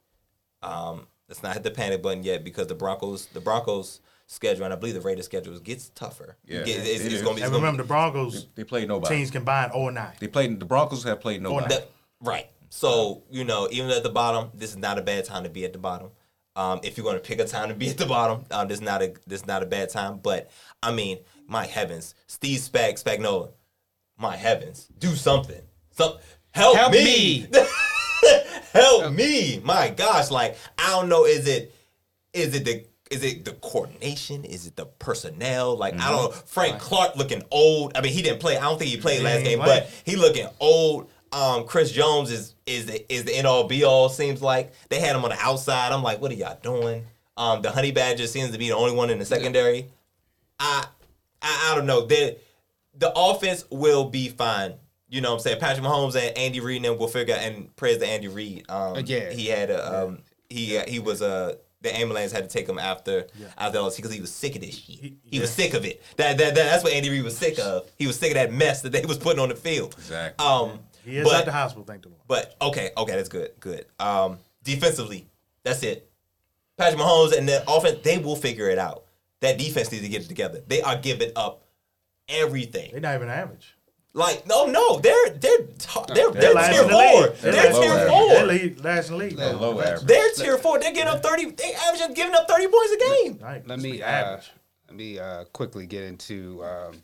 Um, let's not hit the panic button yet because the Broncos the Broncos schedule and I believe the Raiders schedule gets tougher. Yeah, Get- it's, it it's gonna be. It's And gonna remember, the Broncos They played nobody. teams combined 0 9. They played the Broncos have played nobody. That- right. So you know, even at the bottom, this is not a bad time to be at the bottom. Um, if you're going to pick a time to be at the bottom, um, this is not a this is not a bad time. But I mean, my heavens, Steve Spag Spagnuolo, my heavens, do something. Some help, Help me, me. help me. My gosh, like I don't know, is it is it the is it the coordination? Is it the personnel? Like I don't know. Frank Clark looking old. I mean, he didn't play. I don't think he played last game, but he looking old. Um, Chris Jones is is the is the end all be all. Seems like they had him on the outside. I'm like, what are y'all doing? Um, the Honey Badger seems to be the only one in the secondary. I I, I don't know. The the offense will be fine. You know what I'm saying? Patrick Mahomes and Andy Reid and them will figure out and praise to Andy Reid. Um, yeah. he had a um, he he was a the ambulance had to take him after after all because he was sick of this shit. He, He- was sick of it. That, that, that that's what Andy Reid was sick of. He was sick of that mess that they was putting on the field. Exactly. Um, He is but, at the hospital, thank the Lord. but okay, okay, that's good, good. Um, defensively, that's it. Patrick Mahomes and the offense, they will figure it out. That defense needs to get it together. They are giving up everything. They're not even average. Like, no, no, they're they're they're, they're, They're tier four. They're, They're tier four. They're lead, last in the league. They're low average. They're tier four. They're getting up thirty. They averaging giving up thirty points a game. Right. Let me uh, let me uh, quickly get into um,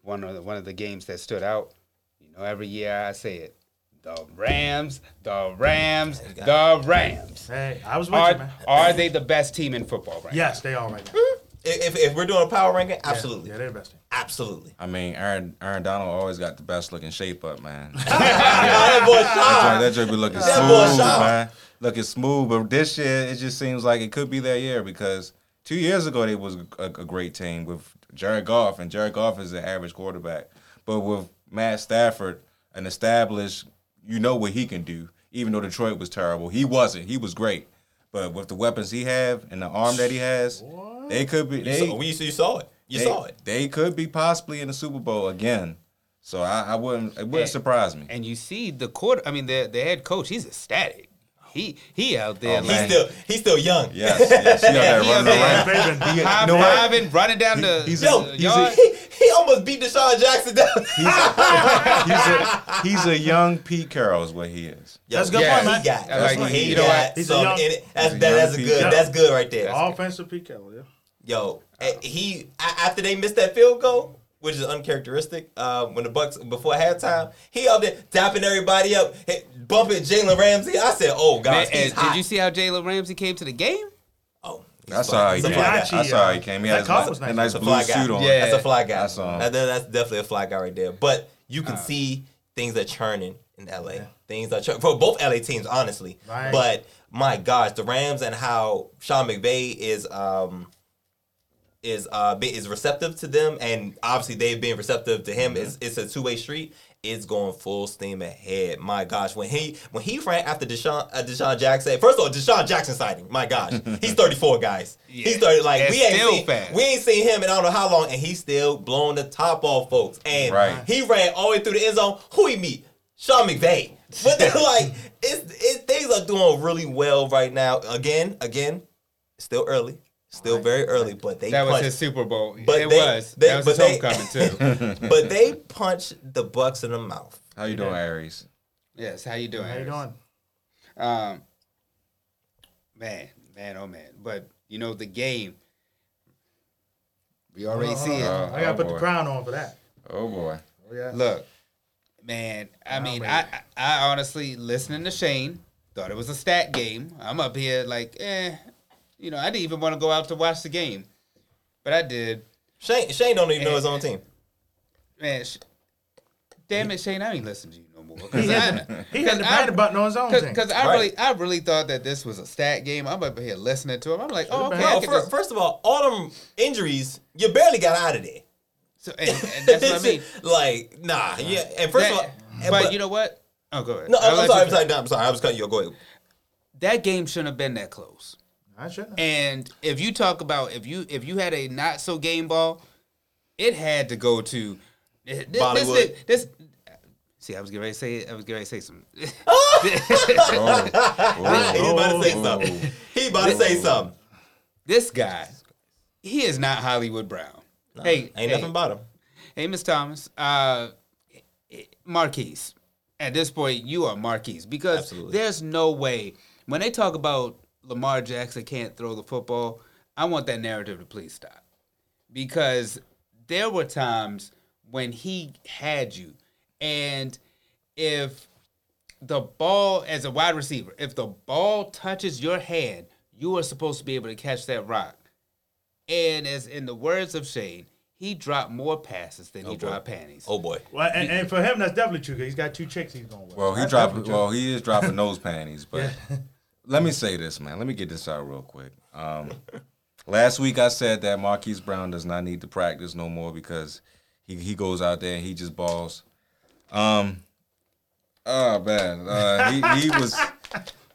one of the, one of the games that stood out. You know, every year I say it: the Rams, the Rams, the Rams. Hey, I was with you, Are, man. are they the best team in football right Yes, they are right now. If, if we're doing a power ranking, absolutely, Yeah, they're the best team. absolutely. I mean, Aaron Aaron Donald always got the best looking shape up, man. that boy That Sean. joint- that joint be looking That smooth, sharp. man. Looking smooth, but this year it just seems like it could be their year because two years ago they was a, a great team with Jared Goff, and Jared Goff is an average quarterback. But with Matt Stafford, an established, you know what he can do. Even though Detroit was terrible, he wasn't. He was great. But with the weapons he have and the arm that he has, they could be. You saw, we, you saw it. You they, saw it. They could be possibly in the Super Bowl again. So I, I wouldn't. It wouldn't And- surprise me. And you see the quarter. I mean, the the head coach. He's ecstatic. He he out there Oh, He's still he's still young. Yes, yes. He out there He running out there. around. High you know what? fiving, running down the, he's the Yo, he's yard. he, he almost beat DeSean Jackson down. He's a he's a young Pete Carroll is what he is. Yo, That's a good Yeah. point, man. He got, I like it. he You know got what? He's a some young- in it. That's, he's a that, young that's Pete good. That's good right there. Offensive Pete Carroll, yeah. Yo, eh, he after they missed that field goal, which is uncharacteristic. Uh, when the Bucs before halftime, he out there dapping everybody up, hit, bumping Jalen Ramsey. I said, "Oh Man, gosh, and he's hot." did you see how Jalen Ramsey came to the game? Oh, he's That's fly- how he came. fly guy. That's how he uh, came. He had car a, was a nice. nice blue fly guy. suit on. Yeah. That's a fly guy. That's, um, That- that- that's definitely a fly guy right there. But you can see things are churning in LA. Things are churning for both LA teams, honestly. Right. But my gosh, the Rams and how Sean McVay is um is uh is receptive to them, and obviously they've been receptive to him. It's it's a two way street. It's going full steam ahead. My gosh, when he when he ran after DeSean uh, DeSean Jackson, first of all, DeSean Jackson sighting. My gosh, he's thirty four, guys. He's thirty. Like we ain't seen, fast. we ain't seen him in I don't know how long, and he's still blowing the top off, folks. And Right. he ran all the way through the end zone. Who he meet? Sean McVay. But they're like, it's, it, things are doing really well right now. Again, again, still early, still very early, but they That was his Super Bowl. But it they- was. they- that was but his they- homecoming too. but they punched the Bucs in the mouth. How you doing, Aries? yes. How you doing? How you doing? Um, man, man, oh man. But you know the game. We already Hold on, see hold it. on. Uh, I gotta oh, put boy. the crown on for that. Oh boy. Oh yeah. Look, man. I mean, man. I I honestly listening to Shane thought it was a stat game. I'm up here like, eh, you know, I didn't even want to go out to watch the game, but I did. Shane Shane don't even know his own team. Man, sh- damn it, Shane, I ain't listening to you no more. Cause He I, had, he had the I- panic button on his own thing. Because I Right. really, I really thought that this was a stat game. I'm up here listening to him. I'm like, oh, okay. Well, could fir- just- first of all, all them injuries, you barely got out of there. so, and, and that's what I mean. like, nah, yeah. And first of all, That- and- but, you know what? Oh, go ahead. no, I'll I'm, I'm sorry, I'm sorry, no, I'm sorry. I was cutting you. off. Go ahead. That game shouldn't have been that close. I shouldn't. And if you talk about if you if you had a not so game ball, it had to go to this. this- Bollywood. This, see, I was getting ready to say. I was getting ready to say something. Oh, He about to say oh. something. He about to say something. this guy, he is not Hollywood Brown. hey, Ain't hey, nothing about him. Hey, Miss Thomas. Uh, Marquise. At this point, you are Marquise because Absolutely. there's no way when they talk about Lamar Jackson can't throw the football. I want that narrative to please stop because there were times when he had you, and if the ball as a wide receiver, if the ball touches your hand, you are supposed to be able to catch that rock. And as in the words of Shane, he dropped more passes than he oh, boy. dropped panties. Oh boy. Well, and, and for him, that's definitely true. 'cause he's got two chicks he's going with. Well, he dropped. Well, he is dropping those panties. But let me say this, man. Let me get this out real quick. Um, last week I said that Marquise Brown does not need to practice no more because he he goes out there and he just balls. Um. Oh man, uh, he he was.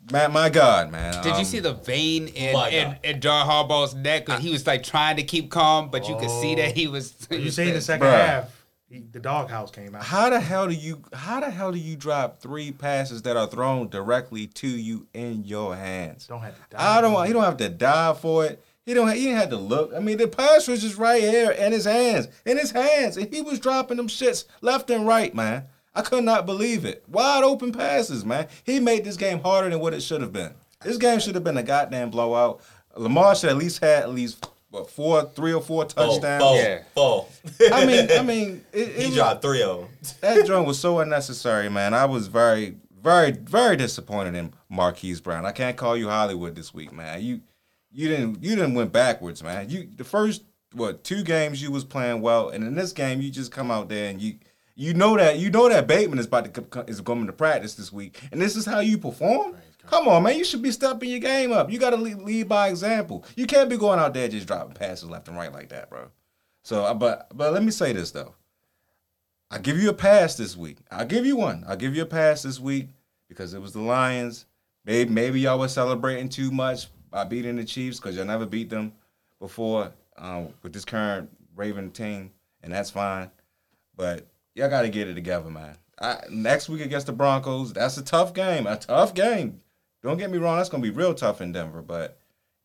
Man, my God, man. Did um, you see the vein in, My in, God. in John Harbaugh's neck? He was like trying to keep calm, but you could see that he was. you seen the second Bruh. half? He, the doghouse came out. How the hell do you how the hell do you drop three passes that are thrown directly to you in your hands? Don't have to die. I don't want. He don't have to die for it. He don't. He didn't have to look. I mean, the pass was just right here in his hands, in his hands, and he was dropping them shits left and right, man. I could not believe it. Wide open passes, man. He made this game harder than what it should have been. This game should have been a goddamn blowout. Lamar should at least had at least what four, three or four Four, touchdowns. four, Yeah. four. I mean, I mean, it, it he was- dropped three of them. that joint was so unnecessary, man. I was very, very, very disappointed in Marquise Brown. I can't call you Hollywood this week, man. You, you didn't, you didn't went backwards, man. You the first what two games you was playing well, and in this game you just come out there and you, you know that you know that Bateman is about to co- is coming to practice this week, and this is how you perform. Come on, man. You should be stepping your game up. You got to lead, lead by example. You can't be going out there just dropping passes left and right like that, bro. So, uh, but but let me say this though. I'll give you a pass this week. I'll give you one. I'll give you a pass this week because it was the Lions. Maybe maybe y'all were celebrating too much by beating the Chiefs because y'all never beat them before um, with this current Raven team, and that's fine. But y'all got to get it together, man. I, next week against the Broncos, that's a tough game. A tough game. Don't get me wrong, that's gonna be real tough in Denver, but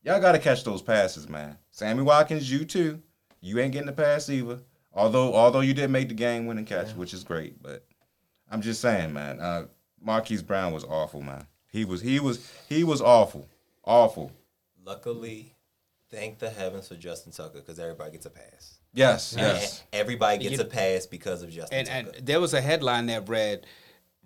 y'all got to catch those passes, man. Sammy Watkins, you too. You ain't getting the pass either. Although although you did make the game winning catch, which is great, but I'm just saying, man. Uh, Marquise Brown was awful, man. He was he was he was awful, awful. Luckily, thank the heavens for Justin Tucker because everybody gets a pass. Yes, yes. Everybody gets You- a pass because of Justin and, Tucker. and there was a headline that read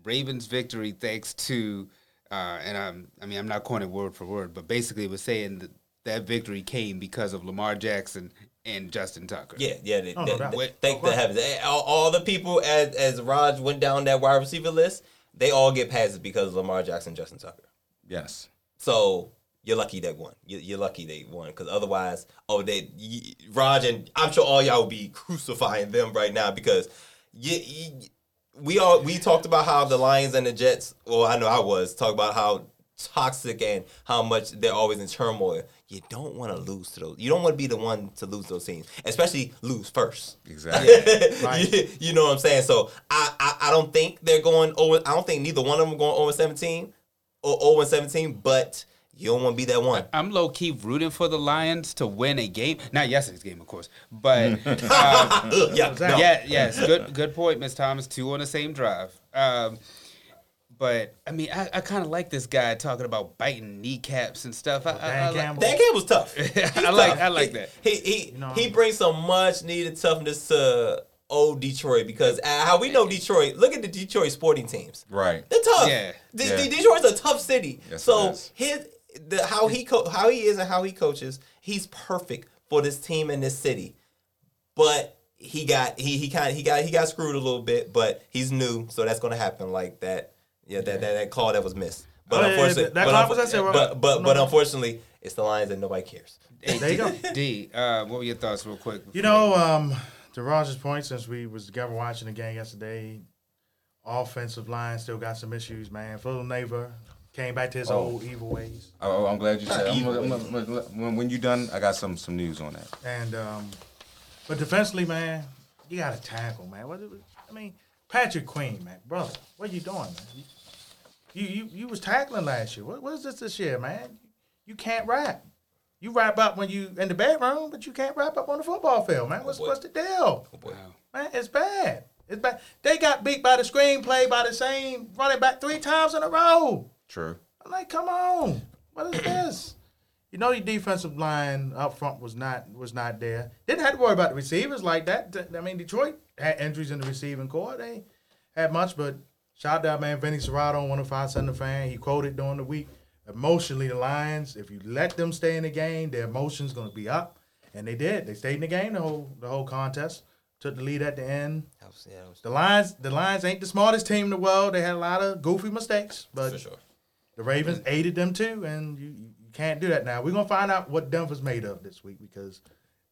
Ravens victory thanks to uh, and I'm I mean I'm not quoting word for word, but basically it was saying that that victory came because of Lamar Jackson and Justin Tucker. Yeah, yeah. They, Oh, they, no they- thank the heavens. All, all the people as as Raj went down that wide receiver list, they all get passes because of Lamar Jackson, Justin Tucker. Yes. So you're lucky they won. You- You're lucky they won because otherwise, oh, they y- Raj and I'm sure all y'all would be crucifying them right now because you, you, we all we talked about how the Lions and the Jets. Well, I know I was talk about how toxic and how much they're always in turmoil. You don't want to lose to those. You don't want to be the one to lose those teams, especially lose first. Exactly. Right. you, you know what I'm saying? So I, I I don't think they're going over. I don't think neither one of them going over 17 or over 17. But you don't want to be that one. I'm low key rooting for the Lions to win a game. Not yesterday's game, of course, but um, yeah, no. yeah, yes, good, good point, Miss Thomas. Two on the same drive. Um, but I mean, I, I kind of like this guy talking about biting kneecaps and stuff. I, I, I Dan like- Campbell. Dan Campbell's tough. I like- tough. I like that. He he You know- he brings some much needed toughness to old Detroit because uh, how we know Detroit. Look at the Detroit sporting teams. Right. They're tough. Yeah. De- Yeah. De- Detroit's a tough city. Yes, so it is. his the how he co- how he is and how he coaches, he's perfect for this team in this city. But he got he he kind of he got he got screwed a little bit, but he's new, so that's gonna happen like that. Yeah, that that, that call that was missed. But Oh, yeah, unfortunately, that- that but, call was- I said, well, but but, no, but unfortunately, it's the Lions and nobody cares. Hey, There you go. D, uh, what were your thoughts, real quick? You know, um, to Roger's point, since we was together watching the game yesterday, offensive line still got some issues, man. Phil Neighbor came back to his Oh. old evil ways. Oh, I'm glad you said. I'm, I'm, I'm- I'm- when, when you done, I got some some news on that. And um, but defensively, man, you got to tackle, man. What? I mean, Patrick Queen, man, brother, what are you doing, man? You you you was tackling last year. What, what is this this year, man? You can't rap. You wrap up when you in the bedroom, but you can't wrap up on the football field, man. What's boy. what's the deal? Oh boy. Wow. Man, it's bad. It's bad. They got beat by the screenplay by the same running back three times in a row. True. I'm like, come on, what is this? You know, your defensive line up front was not was not there. Didn't have to worry about the receivers like that. I mean, Detroit had injuries in the receiving core. They had much, but shout out man, Vinny Cerrato on 105 the fan. He quoted during the week. Emotionally, the Lions, if you let them stay in the game, their emotions gonna be up, and they did. They stayed in the game the whole the whole contest. Took the lead at the end. Was, yeah, was The Lions, the Lions ain't the smartest team in the world. They had a lot of goofy mistakes, but for sure. The Ravens aided them too, and you, you can't do that now. We're gonna find out what Denver's made of this week because,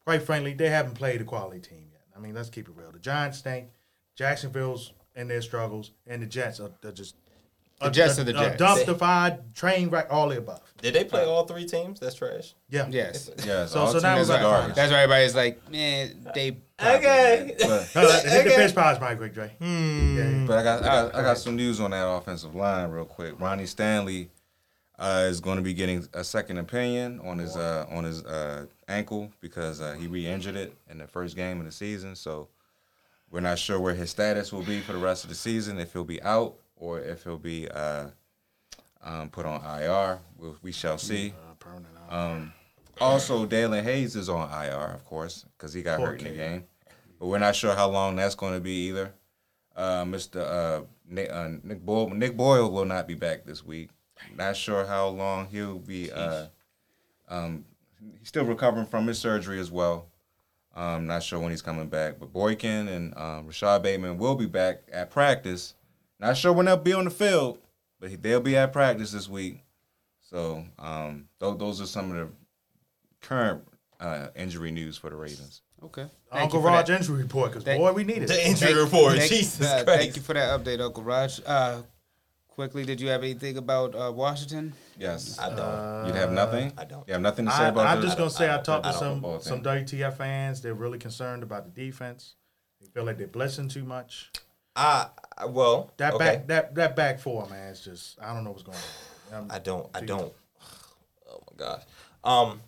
quite frankly, they haven't played a quality team yet. I mean, let's keep it real. The Giants stink. Jacksonville's in their struggles, and the Jets are, are just The Jets are the Jets. dumpstified, train wreck, all the above. Did they play all three teams? That's trash. Yeah. Yes. Yeah. So- all so now teams we're are garbage. That's why everybody's like, man, they. Okay. But, No, that- hit the Okay. pitch pause, Mike Quick, Dre. Yeah. but I got I got, I got some news on that offensive line real quick. Ronnie Stanley uh, is going to be getting a second opinion on his uh, on his uh, ankle because uh, he re-injured it in the first game of the season. So we're not sure where his status will be for the rest of the season. If he'll be out or if he'll be uh, um, put on IR. We, we shall see. Um, also, Daelin Hayes is on IR, of course, because he got hurt in the game. But we're not sure how long that's going to be either. Uh, Mr. Uh, Nick, uh, Nick Boyle, Nick Boyle will not be back this week. Not sure how long he'll be. Uh, um, he's still recovering from his surgery as well. Um, not sure when he's coming back. But Boykin and um, Rashod Bateman will be back at practice. Not sure when they'll be on the field, but they'll be at practice this week. So um, those, those are some of the current uh, injury news for the Ravens. Okay. Thank Uncle you Raj that. injury report, because boy, we need it. The injury Thank- report. thank- Jesus uh, Christ. Thank you for that update, Uncle Raj. Uh, quickly, did you have anything about uh, Washington? Yes. I don't. you have nothing? I don't. You have nothing to say I, about I'm the- just gonna say I talked I to some some. WTF fans. They're really concerned about the defense. They feel like they're blessing too much. I, I well. That okay. back that that back four man is just I don't know what's going on. I don't. I don't. Oh my gosh. Um,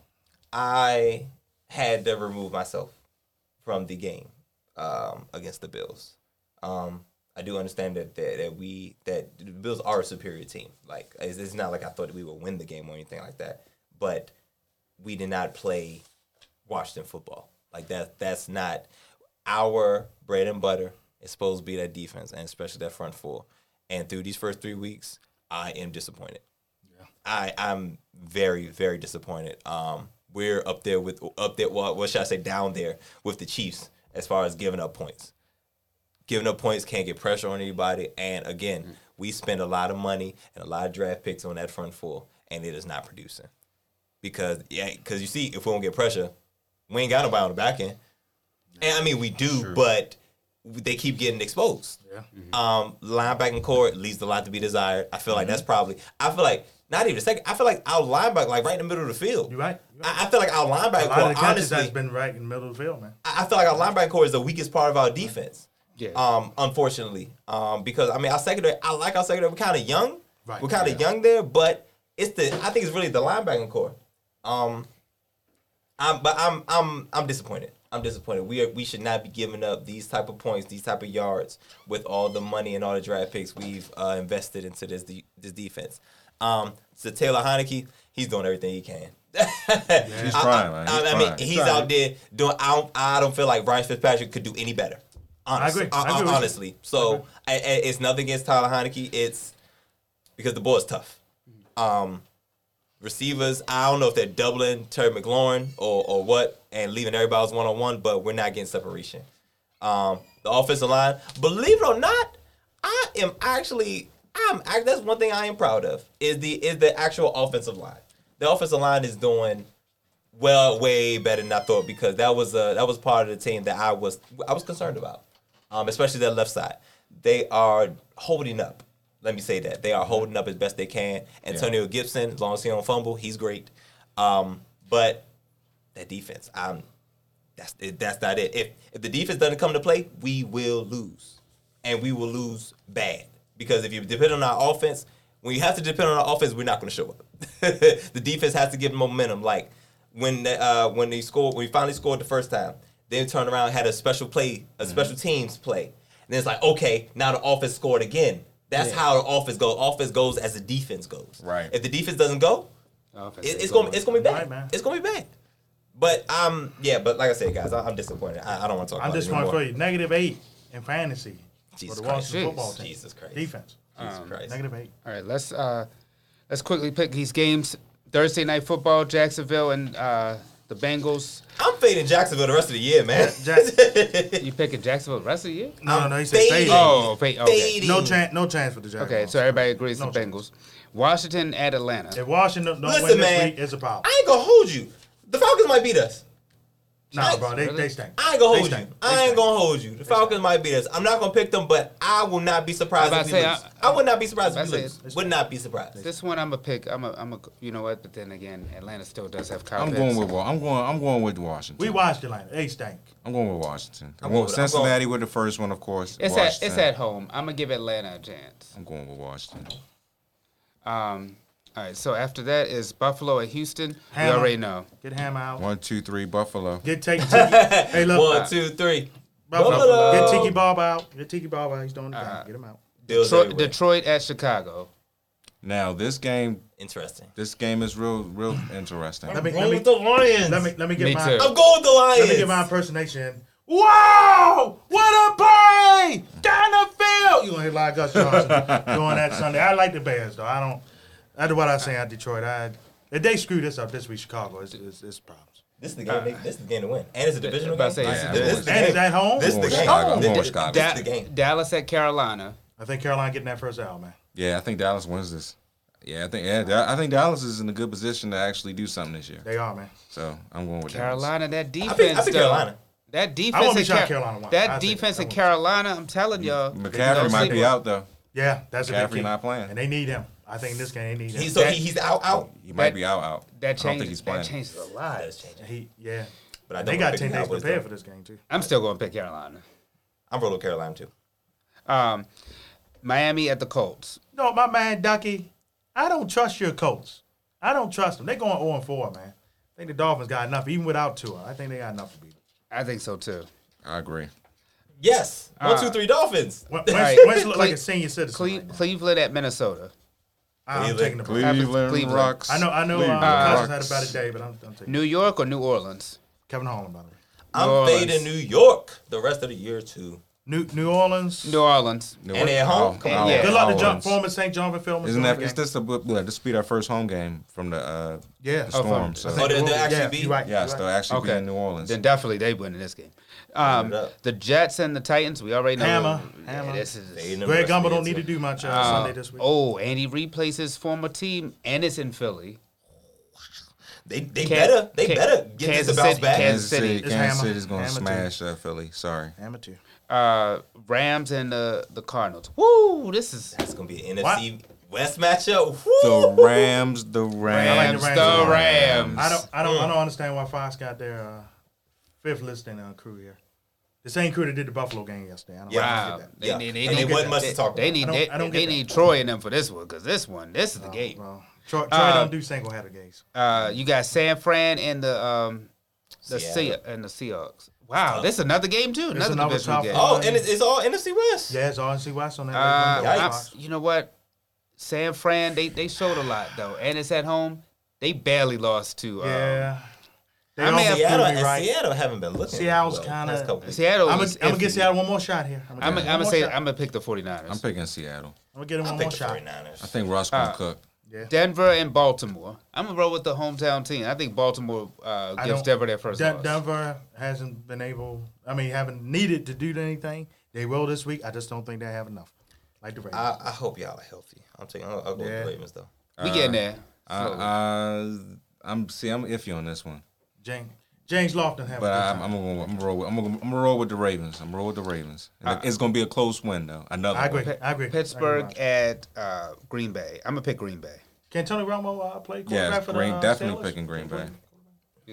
I had to remove myself from the game um, against the Bills. Um, I do understand that, that that we that the Bills are a superior team. Like it's, it's not like I thought we would win the game or anything like that. But we did not play Washington football. Like that. That's not our bread and butter. It's supposed to be that defense and especially that front four. And through these first three weeks, I am disappointed. I I'm very very disappointed. Um, we're up there with up there. Well, what should I say? Down there with the Chiefs as far as giving up points. Giving up points can't get pressure on anybody. And again, we spend a lot of money and a lot of draft picks on that front four, and it is not producing. Because yeah, because you see, if we don't get pressure, we ain't got nobody on the back end. And I mean, we do, but they keep getting exposed. Yeah. Um, linebacking core leaves a lot to be desired. I feel like that's probably. I feel like not even a second. I feel like our linebacker, like right in the middle of the field. You right. You right. I, I feel like our A linebacker core, honestly, has been right in the middle of the field, man. I I feel like our linebacker core is the weakest part of our defense. Yeah. Um, unfortunately, um, because I mean, our secondary, I like our secondary. We're kind of young. Right, We're kind of young there, but it's the. I think it's really the linebacking core. Um, I'm, but I'm, I'm, I'm disappointed. I'm disappointed. We are, we should not be giving up these type of points, these type of yards, with all the money and all the draft picks we've uh, invested into this de- this defense. Um, so Taylor Heinicke, he's doing everything he can. He's I- trying, I, man. I, He's I mean, trying. he's out there doing. I don't, I don't feel like Ryan Fitzpatrick could do any better. Honestly, agree. I agree with you. honestly. So I, I- it's nothing against Tyler Heinicke. It's because the boy is tough. Um, receivers, I don't know if they're doubling Terry McLaurin or or what, and leaving everybody's one on one, but we're not getting separation. Um, the offensive line, believe it or not, I am actually I'm that's one thing I am proud of is the is the actual offensive line. The offensive line is doing well, way better than I thought because that was a that was part of the team that I was I was concerned about, um, especially that left side. They are holding up. Let me say that they are holding up as best they can. Antonio Gibson, as long as he don't fumble, he's great. Um, but that defense, um, that's it, that's not it. If if the defense doesn't come to play, we will lose, and we will lose bad. Because if you depend on our offense, when you have to depend on our offense, we're not going to show up. the defense has to give momentum. Like when the, uh, when they scored, when we finally scored the first time, then turned around and had a special play, a special teams play, and then it's like, okay, now the offense scored again. That's how the offense goes. Offense goes as the defense goes. Right. If the defense doesn't go, Offense it, is it's gonna it's gonna be bad. Right, man. It's gonna be bad. But um yeah, but like I said, guys, I, I'm disappointed. I, I don't want to talk I'm about just it going for you. Negative eight in fantasy Jesus for the Christ. Washington Jeez. football team. Jesus Christ. Defense. Jesus Christ. Negative eight. All right, let's uh, let's quickly pick these games. Thursday night football, Jacksonville and uh, the Bengals. I'm fading Jacksonville the rest of the year, man. Jack- You picking Jacksonville the rest of the year? No, no, no. He said fading. fading. Oh, fade, okay. Fading. No chance. No chance for the Jaguars. Okay, so everybody agrees No the Bengals. Washington at Atlanta. If Washington don't Listen, win this man. week, it's a problem. I ain't gonna hold you. The Falcons might beat us. Nah, bro, they, Really? they stink. I ain't gonna They hold you. They I ain't stink. gonna hold you. The Falcons might beat us. I'm not gonna pick them, but I will not be surprised I'm if we to lose. say, I, I- would not be surprised if we lose. say, Would not be surprised. This one I'm a pick. I'm a, I'm a, you know what? But then again, Atlanta still does have Kyle I'm Pitts. going with Wa- I'm going I'm going with Washington. We watched Atlanta. They stink. I'm going with Washington. I'm, I'm going going with with- I'm Cincinnati with the first one, of course. It's at it's at home. I'm gonna give Atlanta a chance. I'm going with Washington. Um, all right. So after that is Buffalo at Houston. Hammer. We already know. Get Ham out. One, two, three, Buffalo. Get Tiki. hey, look. One, two, three. Buffalo. Buffalo. Get Tiki Bob out. Get Tiki Bob out. He's doing the thing. Uh, Get him out. Detroit. Detroit at Chicago. Now this game, Interesting. this game is real, real interesting. Let me, Going let me, with the Lions. let me, let me get Me my, too. I'm going with the Lions. let me get my impersonation. Wow! What a play! Down the field! You gonna hear like Gus Johnson doing that Sunday. I like the Bears though. I don't. That's what I say at Detroit. I if they screw this up this week, Chicago, it's, it's, it's problems. This is the game. this is the game to win, and it's a divisional game. to say, This Yeah, is- I'm this is the And it's at home. This is the going game. Chicago. I'm This- going this- Chicago. This Da- is the game. Dallas at Carolina. I think Carolina getting that first L, man. Yeah, I think Dallas wins this. Yeah, I think yeah, I think Dallas is in a good position to actually do something this year. They are, man. So I'm going with Dallas. Carolina, that defense. I pick, I pick though. Carolina. That defense. won't be in Car- Carolina won. That I defense in. Carolina, I'm telling y'all. McCaffrey might be out though. Yeah, that's a big McCaffrey key. not playing. and they need him. I think this game they need. He's so That- he, he's out out. He might That- be out out. That I don't changes. think he's That changes a lot. is changing. he, yeah. But I They don't got pick ten the days Cowboys, prepared for this game too. I'm still going to pick Carolina. I'm rolling Carolina too. Um, Miami at the Colts. No, my man Ducky, I don't trust your Colts. I don't trust them. They're going 0 4, man. I think the Dolphins got enough, even without Tua. I think they got enough to beat. them. I think so too. I agree. Yes. One, Uh, two, three Dolphins. Wentz, right. Wentz look like a senior citizen. Cle- right. Cleveland at Minnesota. I'm Cleveland. taking the Browns. Cleveland, Cleveland. rocks. I know, I know. Uh, Cleveland Cousins rocks. had a better day, but I'm, I'm taking New York or New Orleans? Kevin Holland, by the way. I'm Orleans. fading New York the rest of the year too. New New Orleans. New Orleans. New And at home? oh, Yeah. Good luck to New jump Orleans. former St. John and Philman. Isn't that? Is this the well, this be our first home game from the uh, Yeah. the Oh, storm? from- so I Oh, think- they, they actually yeah, be. you're right. yes, you're they'll right. actually be Okay. in New Orleans. Then definitely they win in this game. Um, the Jets and the Titans, we already know. Hammer, Yeah, hammer. this is, They in the Greg Gumbel don't need to do much uh, uh, Sunday this week. Oh, and he replays his former team, and it's in Philly. They they Can- better they can- better get Kansas this to bounce City- back. Kansas Kansas City, City. Kansas hammer. City's gonna Hammer smash uh, Philly. Sorry. Amateur. Uh, Rams and the the Cardinals. Woo! This is That's gonna be an NFC West matchup. Woo! The Rams, the Rams, Rams, the the Rams. Rams. I don't I don't Mm. I don't understand why Fox got their uh, fifth listing uh, crew here. The same crew that did the Buffalo game yesterday. I don't, I Wow. don't get that. They Yeah. need, they need, it wasn't much to they, talk they need, I don't- they, I don't they need. Troy in them for this one because this one, this is the Oh, game. Well, Troy, Troy Uh, don't do single header games. Uh, you got San Fran and the um, the sea Seattle. and the Seahawks. Wow, this is another game too. Another, another divisional game. Oh, and it's, it's all NFC West. Yeah, it's RNC West on that. Uh, Lake I'm- Fox. you know what? San Fran, they they showed a lot though, and it's at home. They barely lost to um, yeah. They I don't may have prove Seattle me and right. Seattle haven't been looking. Seattle's well kinda- last couple. Seattle. I'm gonna iffy. get Seattle one more shot here. I'm I'm gonna gonna say him I'm gonna pick the 49ers. I'm picking Seattle. I'm gonna get him one pick more the shot. 49ers. I think Ross gonna Uh, cook. Yeah. Denver and Baltimore. I'm gonna roll with the hometown team. I think Baltimore uh, gives Denver their first Den- loss. Denver hasn't been able. I mean, haven't needed to do anything. They will this week. I just don't think they have enough. Like the Ravens. I, I hope y'all are healthy. I'm taking. I'll, I'll go Yeah. with the Ravens though. we getting there. Uh, slowly. uh, I'm see, I'm iffy on this one, James James Lofton have but a good I, time. I'm gonna I'm gonna roll with, I'm gonna, I'm gonna roll with the Ravens. I'm gonna roll with the Ravens. And it's gonna be a close win though. Another. I agree. One. I agree. Pittsburgh I agree. at uh, Green Bay. I'm gonna pick Green Bay. Can Tony Romo uh, play quarterback Yeah, for the Green, uh, definitely Steelers? picking Green Bay.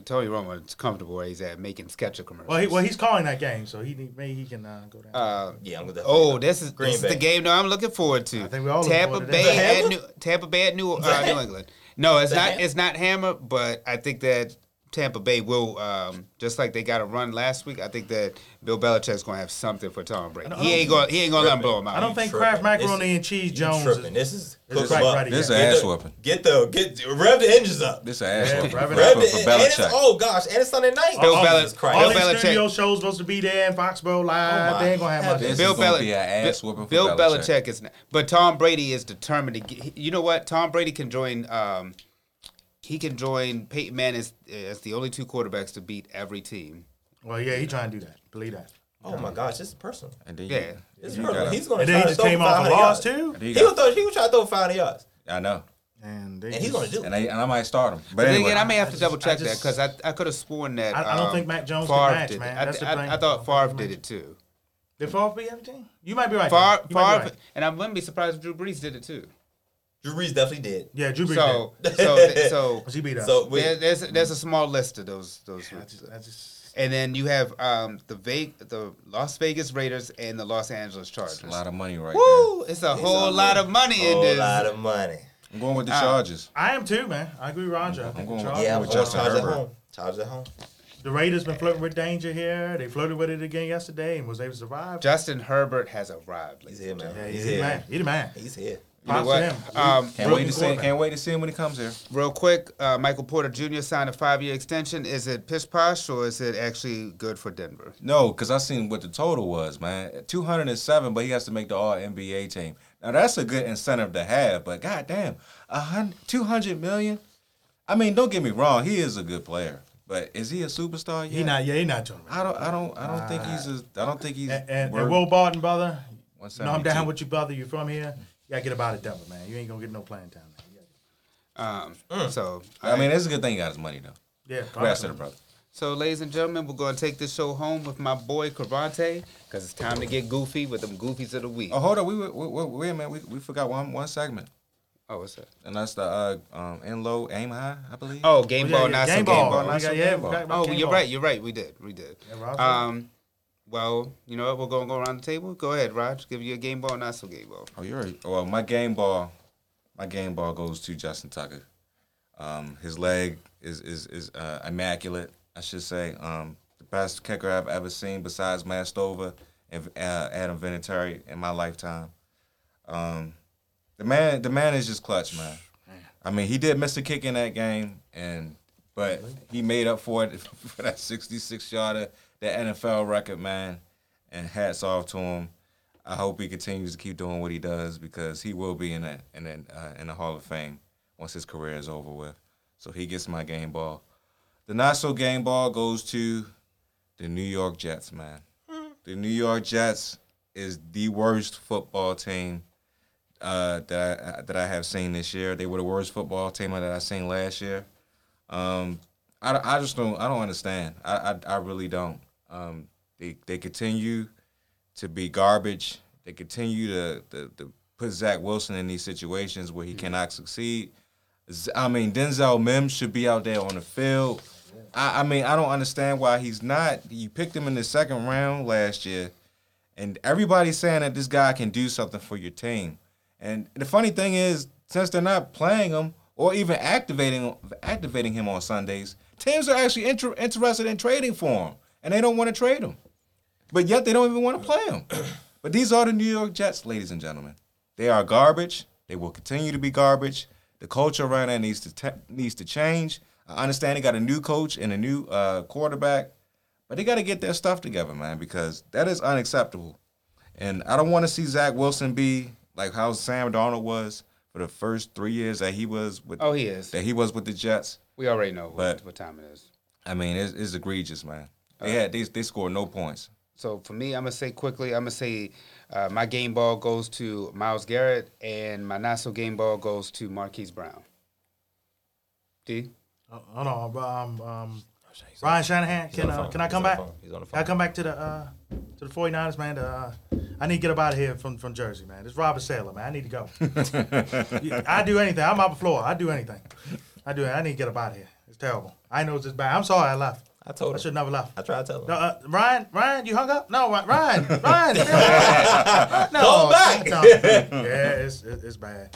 Tony Romo is comfortable where he's at making Skechers commercials. Well, he, well, he's calling that game, so he maybe he can uh, go down. uh, Yeah, I'm gonna. oh, this is Green this is the game that I'm looking forward to. I think we all look Tampa forward to Bay at New Tampa Bay at New uh, New England. No, it's The not. Ham- It's not Hammer, but I think that Tampa Bay will um, just like they got a run last week. I think that Bill Belichick's gonna have something for Tom Brady. He ain't going. He ain't gonna let him blow him out. I don't think tripping. Kraft macaroni This- and cheese You Jones tripping. is. This is this cook is 'em right, up. right, This yeah. an Get ass the- whooping. Get the get rev the engines up. This is an ass Yeah, whooping for, rev it up. For Belichick. oh gosh, and it's Sunday night. Bill oh, Belichick- Jesus Christ. All Bill these Belichick- studio shows supposed to be there in Foxborough Live. Oh, they ain't gonna have my much. This Bill is gonna Belichick. be an ass whooping Bill Belichick. Belichick is, not, but Tom Brady is determined to get. You know what? Tom Brady can join. Um, he can join Peyton Manning as, as the only two quarterbacks to beat every team. Well, yeah, he trying to do that. Believe that. Oh my gosh, this is personal. And then Yeah. you, This is you personal. gotta- He's gonna And try then he to just throw came off a 500 loss yards. too. and he He got- was throw, he was trying to throw 500 yards, I know. And, they and he's gonna do it. And I, and I might start him. But But then anyway, again, I may have to just- double check I that because I, I could have sworn that. I- I don't um, think Mac Jones can Favre match, did man. it. I, That's the I, thing. I thought I don't Favre did it too. Did Favre beat everything? You might be right. Favre, though. You might be Favre, right. and I wouldn't be surprised if Drew Brees did it too. Drew Brees definitely did. Yeah, Drew Brees So, did. so, so Because he beat us. So we, there, there's there's a small list of those those. I just, I just, And then you have um, the Ve- the Las Vegas Raiders and the Los Angeles Chargers. it's a lot of money right Woo! It's a It's whole a lot of money in whole this. lot of money. I'm going with the Uh, Chargers. I am too, man. I agree, Roger. I think going the with- Chargers- Yeah, I'm with going Justin Chargers at Herbert. home. Chargers at home. The Raiders been flirting with danger here. They flirted with it again yesterday and was able to survive. Justin Herbert has arrived. He's here, man. yeah, He's he's here. man. He the man. He's here. You know what? Um, Can't Rookie wait to see. Can't wait to see him when he comes here. real quick, uh, Michael Porter Jr. signed a five-year extension. Is it pish posh or is it actually good for Denver? No, because I seen what the total was, man. Two hundred and seven, but he has to make the All NBA team. Now that's a good incentive to have, but goddamn, a hundred, two hundred million. I mean, don't get me wrong, he is a good player, but is he a superstar yet? He not. Yeah, he not doing. I don't. I don't. I don't think he's. A, I don't think he's. And, and, and Will Barton, brother. You know I'm down with you, brother. You from here? You gotta get about it, Denver, man. You ain't gonna get no playing time. Man. Um, Mm. So, I mean, it's a good thing he got his money though. Yeah. Congrats to the brother. so, ladies and gentlemen, we're going to take this show home with my boy Cravante because it's time to get goofy with them goofies of the week. Oh, hold on. We, we, we wait a minute. We, we forgot one one segment, Oh, what's that? and that's the uh, um, in low, aim high, I believe. Oh, game Oh, yeah, ball, yeah, not game some ball. game ball. Not some yeah, game ball. Oh, you're right. You're right. We did. We did. Yeah, Um, well, you know what? We're gonna go around the table. Go ahead, Raj. Give you a game ball, not so game ball. Oh, you're right. Well, my game ball, my game ball goes to Justin Tucker. Um, his leg is is is uh, immaculate, I should say. Um, the best kicker I've ever seen, besides Matt Stover and uh, Adam Vinatieri in my lifetime. Um, the man, the man is just clutch, man. I mean, he did miss a kick in that game, and but he made up for it for that 66 yarder, that NFL record, man. and hats off to him. I hope he continues to keep doing what he does because he will be in a, in a, uh, in the Hall of Fame once his career is over with. So he gets my game ball. The not so game ball goes to the New York Jets, man. The New York Jets is the worst football team uh, that I, that I have seen this year. They were the worst football team that I seen last year. Um, I, I just don't I don't understand. I I, I really don't. Um, they they continue to be garbage. They continue to, to, to put Zach Wilson in these situations where he cannot succeed. I mean, Denzel Mims should be out there on the field. I, I mean, I don't understand why he's not. You picked him in the second round last year, and everybody's saying that this guy can do something for your team. And the funny thing is, since they're not playing him or even activating activating him on Sundays, teams are actually inter- interested in trading for him, and they don't want to trade him. But yet they don't even want to play him. but these are the New York Jets, ladies and gentlemen. They are garbage. They will continue to be garbage. The culture around there needs to te- needs to change. I understand they got a new coach and a new uh, quarterback, but they got to get their stuff together, man, because that is unacceptable. And I don't want to see Zach Wilson be like how Sam Darnold was for the first three years that he was with Oh, he is. that he was with the Jets. We already know what, But- what time it is. I mean, it's, it's egregious, man. They had they, they scored no points. So for me, I'm gonna say quickly. I'm gonna say uh, my game ball goes to Myles Garrett, and my not so game ball goes to Marquise Brown. D. Uh, hold on, bro, um, um, Ryan Shanahan, can uh, can I He's come on back? He's on the Can I come back to the uh, to the 49ers, man? To, uh, I need to get up out of here from, from Jersey, man. It's Robert Saleh, man. I need to go. I do anything. I'm out the floor. I do anything. I do. I need to get up out of here. It's terrible. I know it's just bad. I'm sorry I left. I told him. I him. should never left. I tried to tell him. No, uh, Ryan, Ryan, you hung up? No, Ry- Ryan, Ryan. no, Call back. no. Yeah, it's it's bad.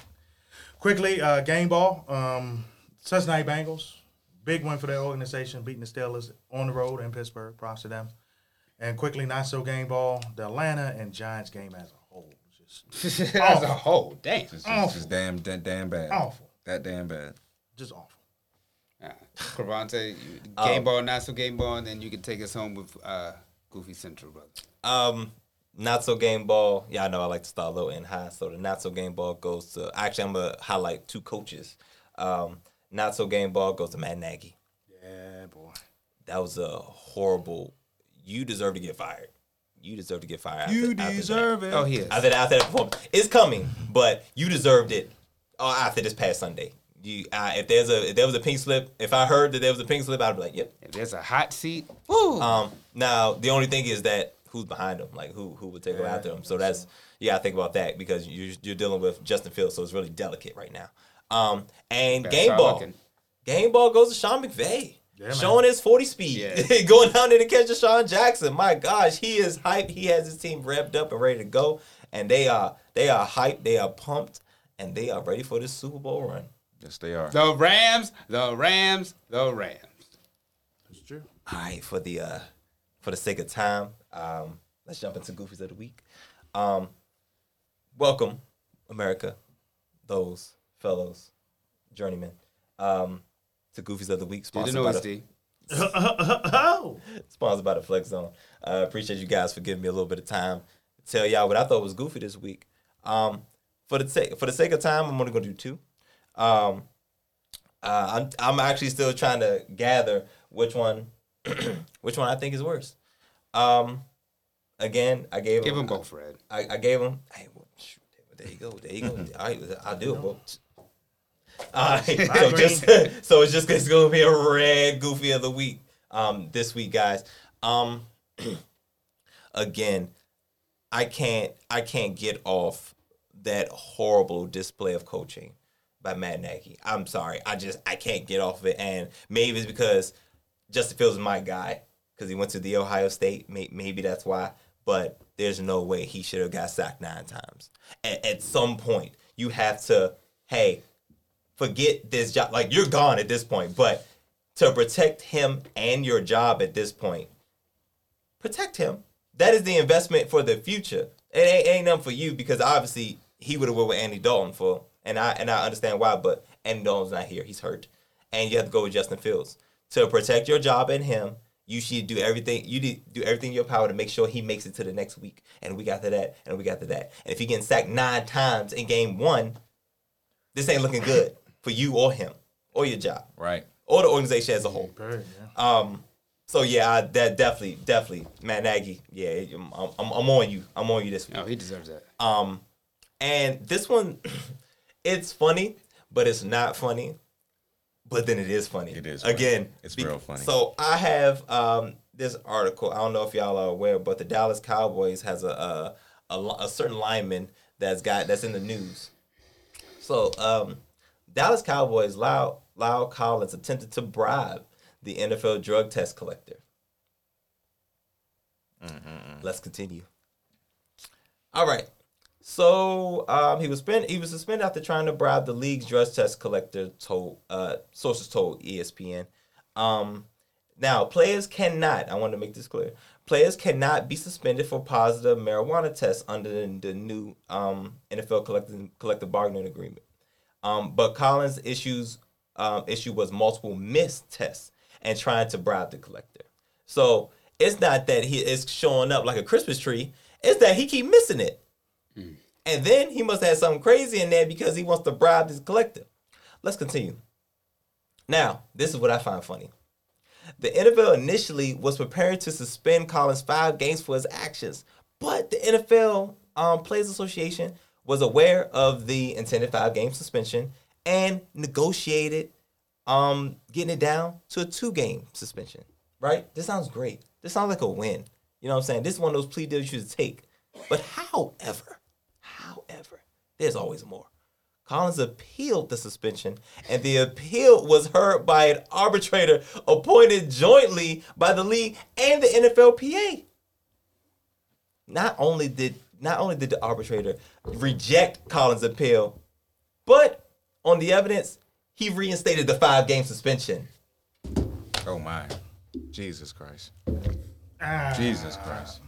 Quickly, uh, game ball. Um, Cincinnati Bengals, big win for their organization, beating the Steelers on the road in Pittsburgh. Props to them. And quickly, not so game ball. The Atlanta and Giants game as a whole, just As a whole, damn. It's just, Awful. just damn, damn, damn bad. awful, That damn bad. just awful. Cravante, game ball, not so game ball, and then you can take us home with uh, Goofy Central, brother. Um, not so game ball. Yeah, I know I like to start low and high. So the not so game ball goes to. Actually, I'm gonna highlight two coaches. Um, not so game ball goes to Matt Nagy. Yeah, boy. That was a horrible. You deserve to get fired. You deserve to get fired. You after- after deserve it. Oh, he is. After that, after that performance, it's coming, but you deserved it. Uh, after this past Sunday, you uh, if there's a if there was a pink slip, if I heard that there was a pink slip, I'd be like, yep. If there's a hot seat, woo. Um, now the only thing is that who's behind him, like who who would take him Yeah, after him. So that's you gotta think about that because you're you're dealing with Justin Fields, so it's really delicate right now. Um, and Better game ball, looking. game ball goes to Sean McVay. Yeah, man. Showing his 40 speed, Yeah. going down there to catch DeSean Jackson. My gosh, he is hyped. He has his team revved up and ready to go, and they are they are hyped. They are pumped, and they are ready for this Super Bowl run. Yes, they are. the Rams, the Rams, the Rams. It's true. All right, for the uh for the sake of time, um, let's jump into Goofies of the Week. Um, welcome, America, those fellows, journeymen, um, to Goofies of the Week, Do the sponsored by noise, the, oh, sponsored by the Flex Zone. Uh, appreciate you guys for giving me a little bit of time to tell y'all what I thought was goofy this week. Um, for the sake for the sake of time, I'm only gonna do two. Um, uh, I'm I'm actually still trying to gather which one which one I think is worse. Um, again, I gave Give him them both, Fred. I, I gave him. Hey, well, shoot, there you go. There you go. All right, I'll do it. Well, all right. So just so it's just it's gonna be a red goofy of the week. Um, this week, guys. Um, again, I can't I can't get off that horrible display of coaching by Matt Nagy. I'm sorry. I just I can't get off of it, and maybe it's because Justin Fields is my guy because he went to the Ohio State. Maybe that's why. But there's no way he should have got sacked nine times. At, at some point, you have to, hey, forget this job. Like you're gone at this point. But to protect him and your job at this point, protect him. That is the investment for the future. It ain't, ain't nothing for you because obviously he would have went with Andy Dalton for, and I and I understand why. But Andy Dalton's not here; he's hurt, and you have to go with Justin Fields to protect your job and him. You should do everything. You need do everything in your power to make sure he makes it to the next week, and we got to that, and we got to that. And if he getting sacked nine times in game one, this ain't looking good for you or him or your job Right. or the organization as a whole. Bird, yeah. Um, so yeah, I, that definitely, definitely, Matt Nagy. Yeah, I'm, I'm, I'm on you. I'm on you this week. No, he deserves that. Um, and this one, it's funny, but it's not funny. But then it is funny. It is funny. again. It's real funny. So I have um this article. I don't know if y'all are aware, but the Dallas Cowboys has a a, a, a certain lineman that's got that's in the news. So um, Dallas Cowboys La'el La'el Collins attempted to bribe the NFL drug test collector. Let's continue. All right. So um, he was he was suspended after trying to bribe the league's drug test collector. Told uh, sources told ESPN. Um, now players cannot. I want to make this clear. Players cannot be suspended for positive marijuana tests under the, the new um, NFL collective collective bargaining agreement. Um, but Collins' issues um, issue was multiple missed tests and trying to bribe the collector. So it's not that he is showing up like a Christmas tree. It's that he keep missing it. And then he must have something crazy in there because he wants to bribe this collector. Let's continue. Now, this is what I find funny. The NFL initially was preparing to suspend Collins five games for his actions, but the NFL um, Players Association was aware of the intended five game suspension and negotiated um, getting it down to a two game suspension. Right? This sounds great. This sounds like a win. You know what I'm saying? This is one of those plea deals you should take. But however, however, there's always more. Collins appealed the suspension, and the appeal was heard by an arbitrator appointed jointly by the league and the NFLPA. Not only did not only did the arbitrator reject Collins' appeal, but on the evidence, he reinstated the five game suspension. Oh my. Jesus Christ. Ah, Jesus Christ.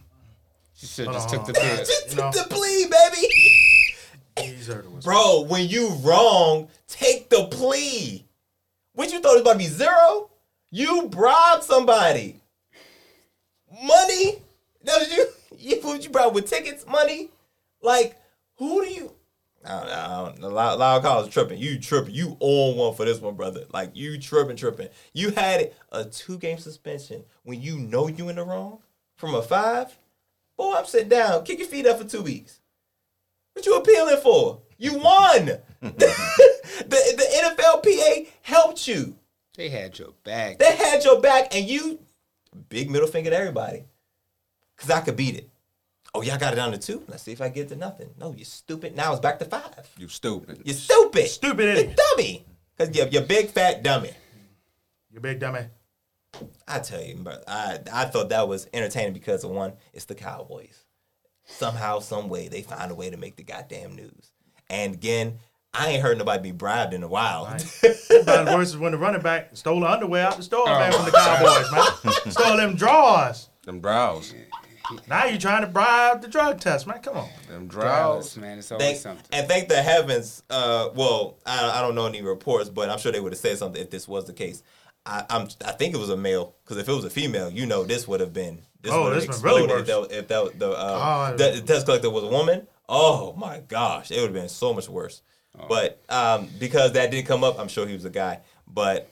She should have just took the on. pill. Just You know- took the plea, baby. He's heard it was. Bro, when you wrong, take the plea. What you thought was about to be zero? You bribed somebody. Money? That was you. You you bribed with tickets, money? Like, who do you? I don't, I don't, know. Loud, loud calls tripping. You tripping. You on one for this one, brother. Like you tripping, tripping. You had a two game suspension when you know you in the wrong from a five. Boy, I'm sitting down. Kick your feet up for two weeks. What you appealing for? You won. the, the NFLPA helped you. They had your back. They had your back, and you big middle finger to everybody. Cause I could beat it. Oh, y'all got it down to two. Let's see if I get to nothing. No, you stupid. Now it's back to five. You stupid. You stupid. Stupid You idiot. dummy. Cause you're, you're big fat dummy. You big dummy. I tell you, bro, I I thought that was entertaining because of one, it's the Cowboys. Somehow, some way, they find a way to make the goddamn news. And again, I ain't heard nobody be bribed in a while. About the worst is when the running back stole the underwear out the store, man, from the Cowboys, man. Stole them drawers. Them brows. Now you're trying to bribe the drug test, man. Come on. Them Dallas, brows. man. It's always thank, something. and thank the heavens. Uh, well, I, I don't know any reports, but I'm sure they would have said something if this was the case. I, I'm, I think it was a male because if it was a female, you know, this would have been. This Oh, would have this been really exploded if that, if that the, uh, Oh. the, collector was a woman. Oh my gosh, it would have been so much worse. But um, because that didn't come up, I'm sure he was a guy. But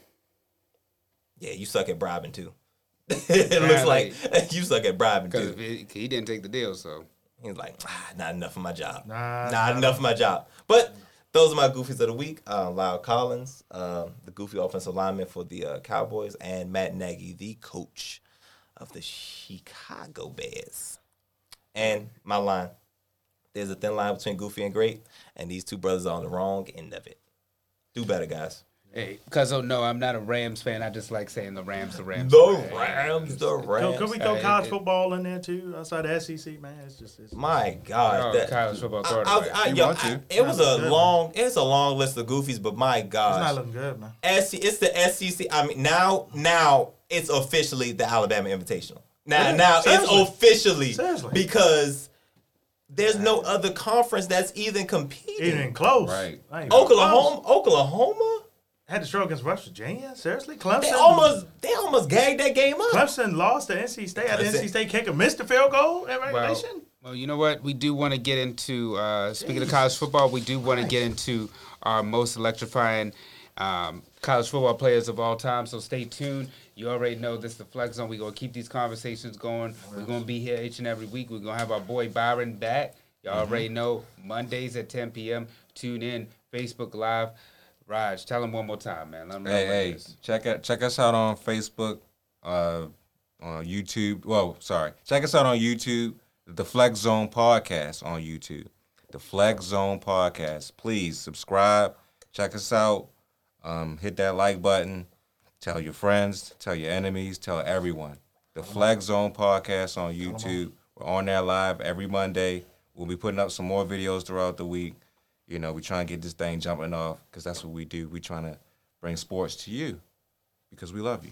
yeah, you suck at bribing too. it looks like you suck at bribing too. he didn't take the deal, so. He's like, ah, not enough of my job. Nah, not nah. enough of my job. But those are my goofies of the week. Uh, La'el Collins, uh, the goofy offensive lineman for the uh, Cowboys, and Matt Nagy, the coach of the Chicago Bears. And my line: There's a thin line between goofy and great, and these two brothers are on the wrong end of it. Do better, guys. Hey, because oh no, I'm not a Rams fan. I just like saying the Rams, the Rams. The Rams, the Could, Rams. could we throw Hey, college it- football in there too? Outside the SEC, man. It's just it's, My God, Oh, that- college football I, quarterback. I, I, You yo, want to. I- it was a good. long, it's a long list of goofies, but my God, it's not looking good, man. SC, it's the SEC. I mean, now, now it's officially the Alabama Invitational. Now, It is. now Seriously. it's officially Seriously. because there's no other conference that's even competing. Even close. Right. Not even close. Oklahoma, Oklahoma, had to struggle against West Virginia. Seriously, Clemson. They almost they almost gagged that game up. Clemson lost to NC State. Had the NC it. State kicker missed the field goal in regulation. well, you know what? We do want to get into uh, speaking of college football. We do want to get into our most electrifying um, college football players of all time. So stay tuned. You already know this is the Flex Zone. We're gonna keep these conversations going. We're gonna be here each and every week. We're gonna have our boy Byron back. Y'all Mm-hmm. already know Mondays at 10 p.m. Tune in Facebook Live. Raj, tell them one more time, man. Let 'em know Hey, hey, check out check us out on Facebook, uh, on YouTube. Well, sorry, check us out on YouTube. The Flex Zone Podcast on YouTube. The Flex Zone Podcast. Please subscribe. Check us out. Um, hit that like button. Tell your friends. Tell your enemies. Tell everyone. The Flex Zone Podcast on YouTube. We're on there live every Monday. We'll be putting up some more videos throughout the week. You know, we trying to get this thing jumping off because that's what we do. We trying to bring sports to you because we love you.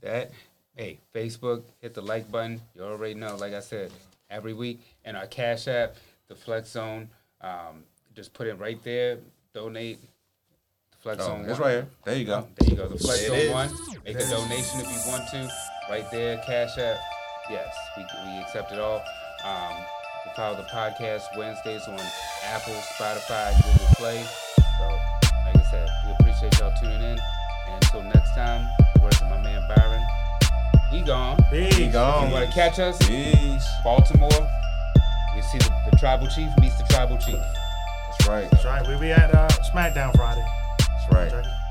that. Hey, Facebook, hit the like button. You already know, like I said, every week. And our Cash App, the Flex Zone, um, just put it right there. Donate. The Flex Oh, Zone. it's one. right here. There you go. There you go. The Flex It Zone is. one. Make a donation if you want to. Right there, Cash App. Yes, we, we accept it all. Um, you follow the podcast Wednesdays on Apple, Spotify, Google Play. So, like I said, we appreciate y'all tuning in. And until next time, the words of my man Byron. We gone. Peace. He gone. You want to catch us? Peace. Baltimore. We see the, the tribal chief meets the tribal chief. That's right. That's right. We be at uh, SmackDown Friday. Right.